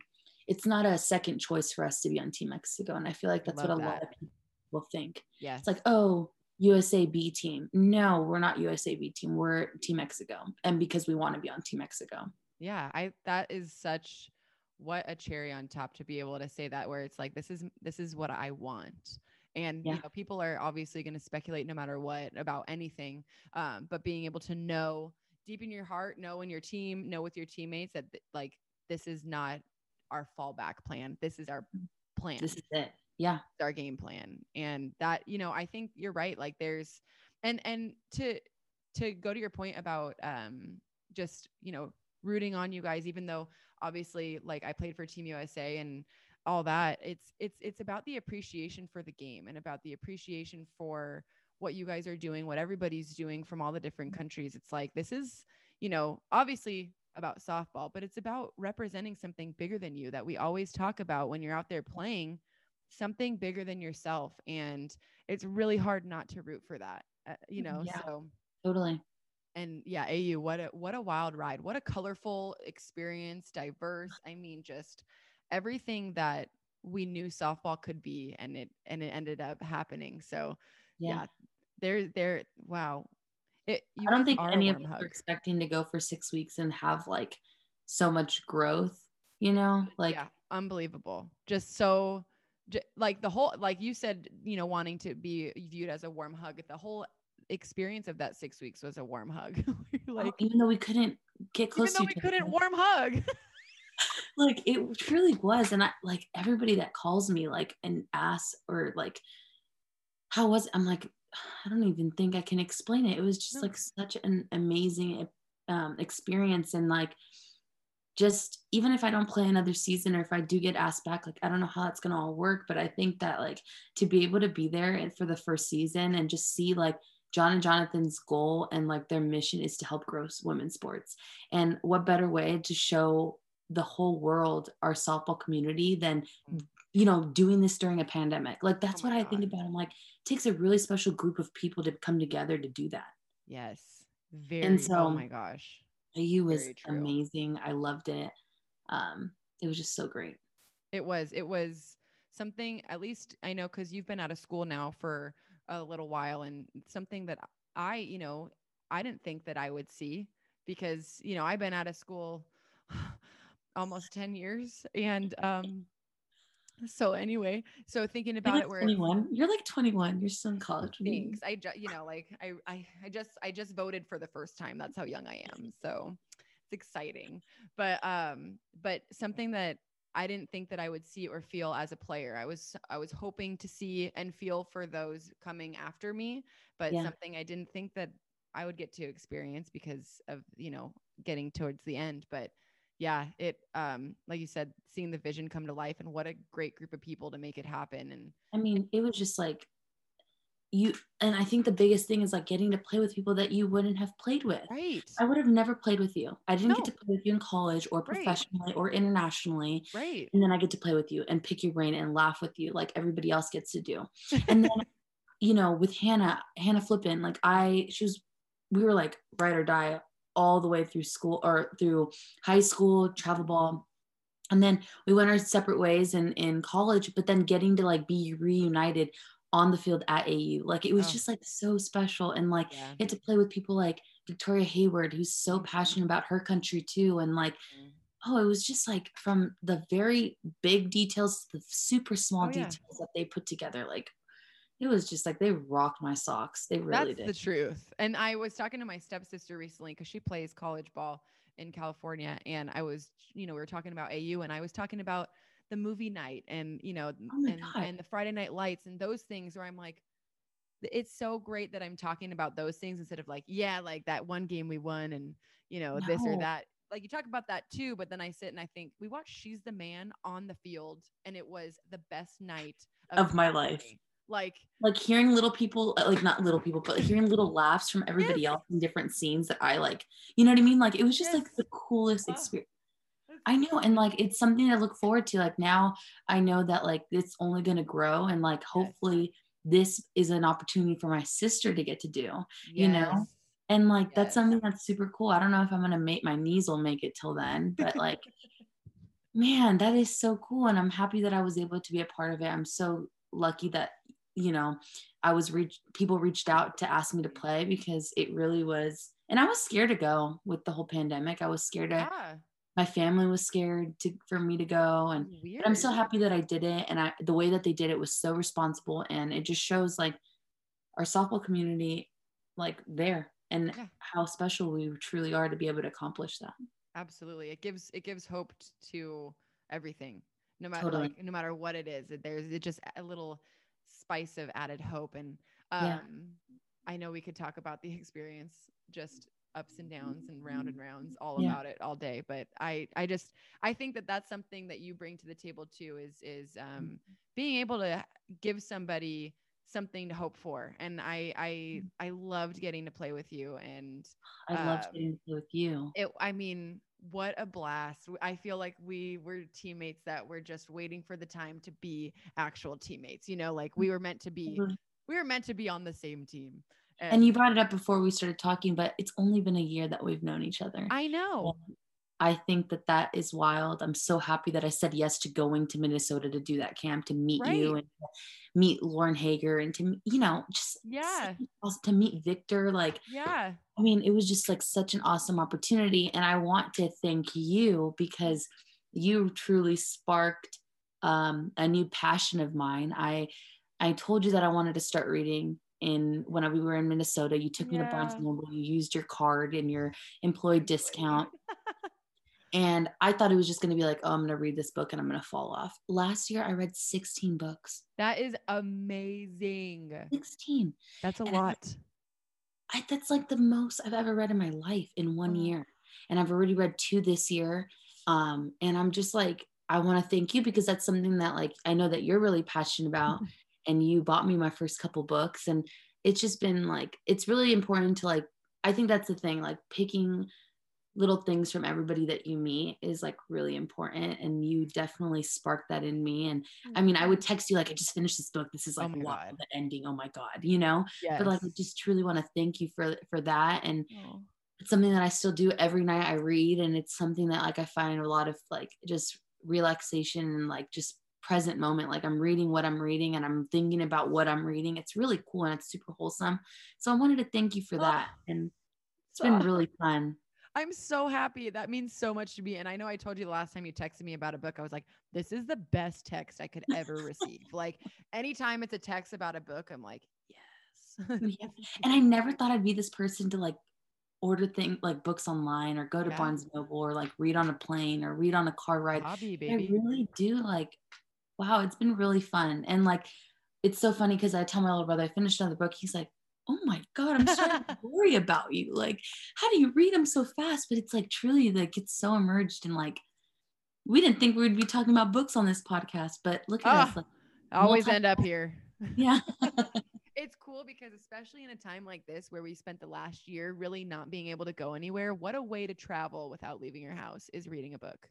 it's not a second choice for us to be on Team Mexico. And I feel like that's Love what a that. lot of people will think. Yeah. It's like, oh, USA B team. No, we're not USA B team. We're Team Mexico. And because we want to be on Team Mexico. Yeah. I that is such what a cherry on top to be able to say that where it's like this is this is what I want. And yeah. you know, people are obviously going to speculate no matter what about anything. Um, but being able to know deep in your heart, know in your team, know with your teammates that th- like this is not our fallback plan. This is our plan. This is it. Yeah. It's Our game plan. And that, you know, I think you're right. Like there's and and to to go to your point about um just, you know, rooting on you guys, even though obviously like I played for Team USA and all that. It's it's it's about the appreciation for the game and about the appreciation for what you guys are doing, what everybody's doing from all the different countries. It's like this is, you know, obviously about softball, but it's about representing something bigger than you that we always talk about when you're out there playing something bigger than yourself and it's really hard not to root for that uh, you know yeah, so totally. And yeah au what a what a wild ride. What a colorful experience diverse. I mean just everything that we knew softball could be and it and it ended up happening. So yeah, yeah there there wow it, I don't think any of us are expecting to go for six weeks and have like so much growth, you know, like yeah, unbelievable. Just so, j- like the whole, like you said, you know, wanting to be viewed as a warm hug. The whole experience of that six weeks was a warm hug. like, oh, even though we couldn't get close, even though we couldn't warm hug. like it truly was, and I like everybody that calls me like and asks or like, how was it? I'm like, I don't even think I can explain it. It was just like such an amazing um, experience. And like, just even if I don't play another season or if I do get asked back, like, I don't know how it's going to all work, but I think that like to be able to be there for the first season and just see like Jon and Jonathan's goal and like their mission is to help grow women's sports. And what better way to show the whole world our softball community than mm you know, doing this during a pandemic. Like that's oh what I think about. I'm like, it takes a really special group of people to come together to do that. Yes. Very and so, oh my gosh. AU was amazing. I loved it. Um, it was just so great. It was, it was something, at least I know because you've been out of school now for a little while and something that I, you know, I didn't think that I would see because, you know, I've been out of school almost 10 years and um so anyway, so thinking about it, where 21, you're like 21, you're still in college. Thanks. I just, you know, like I, I, I just, I just voted for the first time. That's how young I am. So it's exciting. But, um, but something that I didn't think that I would see or feel as a player. I was, I was hoping to see and feel for those coming after me, but yeah. something I didn't think that I would get to experience because of, you know, getting towards the end. But yeah, it um like you said, seeing the vision come to life and what a great group of people to make it happen. And I mean, it was just like you and I think the biggest thing is like getting to play with people that you wouldn't have played with. Right. I would have never played with you. I didn't no. get to play with you in college or professionally right. or internationally. Right. And then I get to play with you and pick your brain and laugh with you like everybody else gets to do. And then you know, with Hannah, Hannah Flippen, like I she was we were like ride or die all the way through school or through high school, travel ball. And then we went our separate ways in, in college, but then getting to like be reunited on the field at AU. Like it was oh. just like so special. And like yeah. get to play with people like Victoria Hayward, who's so mm-hmm. passionate about her country too. And like, mm-hmm. oh, it was just like from the very big details to the super small oh, details that they put together. Like, it was just like they rocked my socks. They really did. That's did. the truth. And I was talking to my stepsister recently because she plays college ball in California. And I was, you know, we were talking about AU and I was talking about the movie night and, you know, oh and, and the Friday night lights and those things where I'm like, it's so great that I'm talking about those things instead of like, yeah, like that one game we won and, you know, no. this or that. Like you talk about that too, but then I sit and I think we watched She's the Man on the field and it was the best night of, of my life like like hearing little people uh, like not little people but hearing little laughs from everybody yes. else in different scenes that i like you know what i mean like it was just yes. like the coolest experience I know. And like, it's something to look forward to. Like, now I know that like it's only going to grow. And like, hopefully, this is an opportunity for my sister to get to do, yes. you know? And like, yes. that's something that's super cool. I don't know if I'm going to make my knees will make it till then, but like, man, that is so cool. And I'm happy that I was able to be a part of it. I'm so lucky that you know, I was reached, people reached out to ask me to play because it really was, and I was scared to go with the whole pandemic. I was scared to, yeah. my family was scared to, for me to go. And but I'm so happy that I did it. And I, the way that they did it was so responsible. And it just shows like our softball community, like there and yeah. how special we truly are to be able to accomplish that. Absolutely. It gives, it gives hope to everything no matter Totally. like no matter what it is. There's it just a little spice of added hope. And um Yeah. I know we could talk about the experience just ups and downs and round and rounds all Yeah. about it all day but i i just i think that that's something that you bring to the table too is is um being able to give somebody something to hope for and i i i loved getting to play with you and I loved um, getting to play with you. it i mean what a blast I feel like we were teammates that were just waiting for the time to be actual teammates you know like mm-hmm. we were meant to be Totally. we were meant to be on the same team And you brought it up before we started talking, but it's only been a year that we've known each other. i know I think that that is wild. I'm so happy that I said yes to going to Minnesota to do that camp to meet you and meet Lauren Haeger and to you know just Yeah. to meet Victor. Like yeah I mean, it was just like such an awesome opportunity, and I want to thank you because you truly sparked um, a new passion of mine. I I told you that I wanted to start reading in when we were in Minnesota. You took me to Barnes and Noble. You used your card and your employee discount. And I thought it was just going to be like, oh, I'm going to read this book and I'm going to fall off. Last year, I read 16 books. that is amazing 16. that's a And I- lot I, that's like the most I've ever read in my life in one Wow. year. And I've already read two this year. Um, and I'm just like, I want to thank you because that's something that like I know that you're really passionate about. and you bought me my first couple books. And it's just been like, it's really important to like, I think that's the thing, like picking little things from everybody that you meet is like really important. And you definitely sparked that in me. And I mean, I would mm. text you like, I just finished this book. This is Oh like my wow, the ending. Oh my God, you know? yes. but like I just truly want to thank you for for that and Oh. it's something that I still do every night I read and it's something that like I find a lot of like just relaxation and like just present moment like I'm reading what I'm reading and I'm thinking about what I'm reading it's really cool and it's super wholesome so I wanted to thank you for Oh. that and it's been Oh. really fun I'm so happy. That means so much to me. And I know I told you the last time you texted me about a book, I was like, this is the best text I could ever receive. Like anytime it's a text about a book, I'm like, yes. And I never thought I'd be this person to like order things like books online or go to Yeah. Barnes Noble or like read on a plane or read on a car ride Hobby, I really do like, wow, it's been really fun. And like, it's so funny because I tell my little brother, I finished another book. He's like, oh my God, I'm starting to worry about you. Like, how do you read them so fast? But it's like truly like it's so emerged and like, we didn't think we would be talking about books on this podcast, but look at Ah. us. Like, Always multi- end up here. yeah. It's cool because especially in a time like this where we spent the last year really not being able to go anywhere, what a way to travel without leaving your house is reading a book.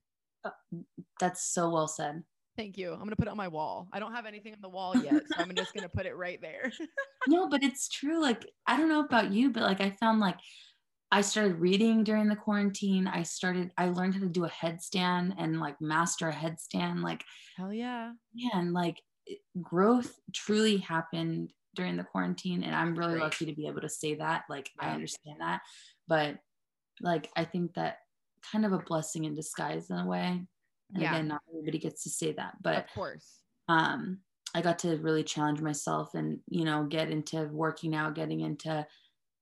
That's so well said. Thank you. I'm gonna put it on my wall. I don't have anything on the wall yet, so I'm just gonna put it right there. no, but it's true. Like, I don't know about you, but like, I found like I started reading during the quarantine. I started, I learned how to do a headstand and like master a headstand. Like, Hell yeah. Yeah. And like it- growth truly happened during the quarantine. And I'm really Great. lucky to be able to say that. Like, I understand that. But like, I think that kind of a blessing in disguise in a way. And Yeah. again, not everybody gets to say that. But of course. um, I got to really challenge myself and, you know, get into working out, getting into,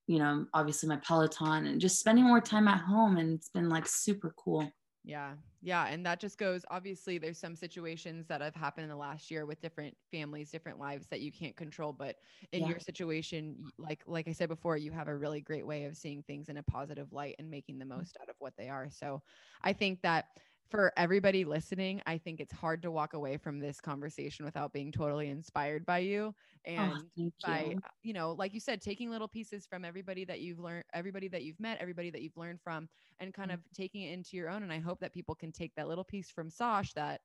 you know, obviously my Peloton and just spending more time at home. And it's been like super cool. Yeah. Yeah. And that just goes, obviously, there's some situations that have happened in the last year with different families, different lives that you can't control. But in Yeah. your situation, like like I said before, you have a really great way of seeing things in a positive light and making the most out of what they are. So I think that for everybody listening, I think it's hard to walk away from this conversation without being totally inspired by you. Oh, and oh, by you. know like you said taking little pieces from everybody that you've learned everybody that you've met everybody that you've learned from and kind of mm-hmm. taking it into your own and i hope that people can take that little piece from sosh that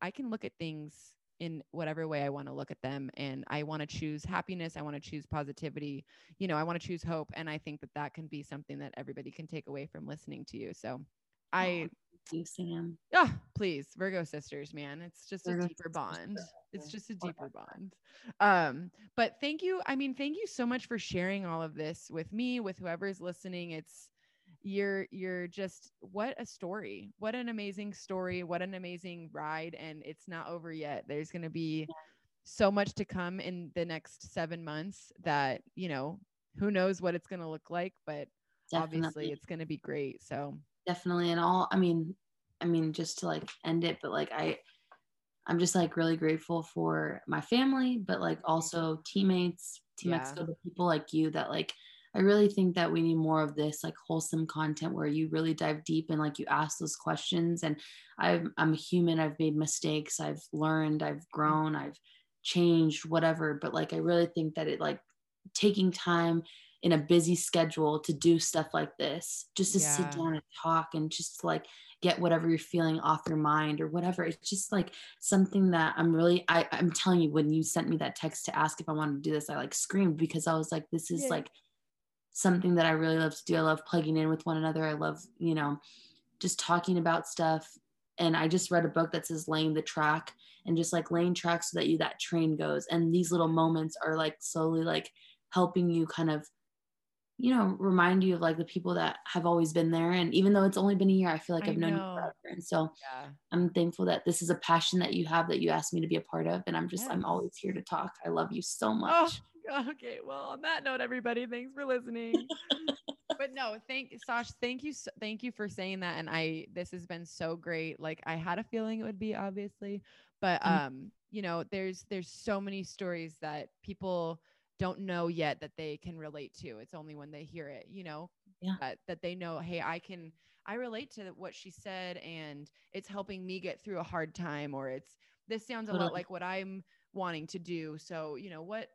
i can look at things in whatever way i want to look at them and i want to choose happiness i want to choose positivity you know i want to choose hope and i think that that can be something that everybody can take away from listening to you so oh, i Oh, thank you, Sam. Ah, please, Virgo sisters, man. It's just Virgo a deeper bond. It's just a deeper bond. Um, but thank you. I mean, thank you so much for sharing all of this with me, with whoever's listening. It's you're you're just what a story. What an amazing story. What an amazing ride. And it's not over yet. There's gonna be so much to come in the next seven months that, you know, who knows what it's gonna look like, but obviously it's gonna be great. So Definitely. And all, I mean, I mean, just to like end it, but like I, I'm just like really grateful for my family, but like also teammates, Team yeah. Mexico, people like you that like I really think that we need more of this like wholesome content where you really dive deep and like you ask those questions. And I'm I'm a human. I've made mistakes. I've learned. I've grown. I've changed. Whatever. But like I really think that it like taking time in a busy schedule to do stuff like this, just to yeah. sit down and talk and just like get whatever you're feeling off your mind or whatever. It's just like something that I'm really I, I'm telling you, when you sent me that text to ask if I wanted to do this, I like screamed because I was like, this is yeah. like something that I really love to do. I love plugging in with one another. I love, you know, just talking about stuff. And I just read a book that says laying the track and just like laying track so that you that train goes. And these little moments are like slowly like helping you kind of you know remind you of like the people that have always been there and even though it's only been a year i feel like i've known you forever and so yeah. i'm thankful that this is a passion that you have that you asked me to be a part of and i'm just yes. i'm always here to talk i love you so much oh, okay well on that note everybody thanks for listening but no thank Sash thank you thank you for saying that and i this has been so great like i had a feeling it would be obviously but mm-hmm. um you know there's there's so many stories that people don't know yet that they can relate to. It's only when they hear it, you know, yeah. that, that they know, hey, I can, I relate to what she said and it's helping me get through a hard time or it's, this sounds a lot like what I'm wanting to do. So, you know, what,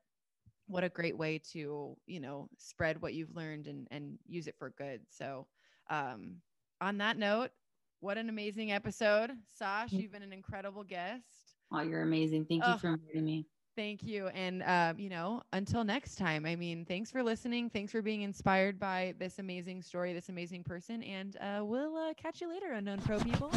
what a great way to, you know, spread what you've learned and, and use it for good. So, um, on that note, what an amazing episode. Sash, mm. you've been an incredible guest. Oh, you're amazing. Thank you for inviting me. Thank you. And, um, you know, until next time, I mean, thanks for listening. Thanks for being inspired by this amazing story, this amazing person. And uh, we'll uh, catch you later, Unknown Pro people.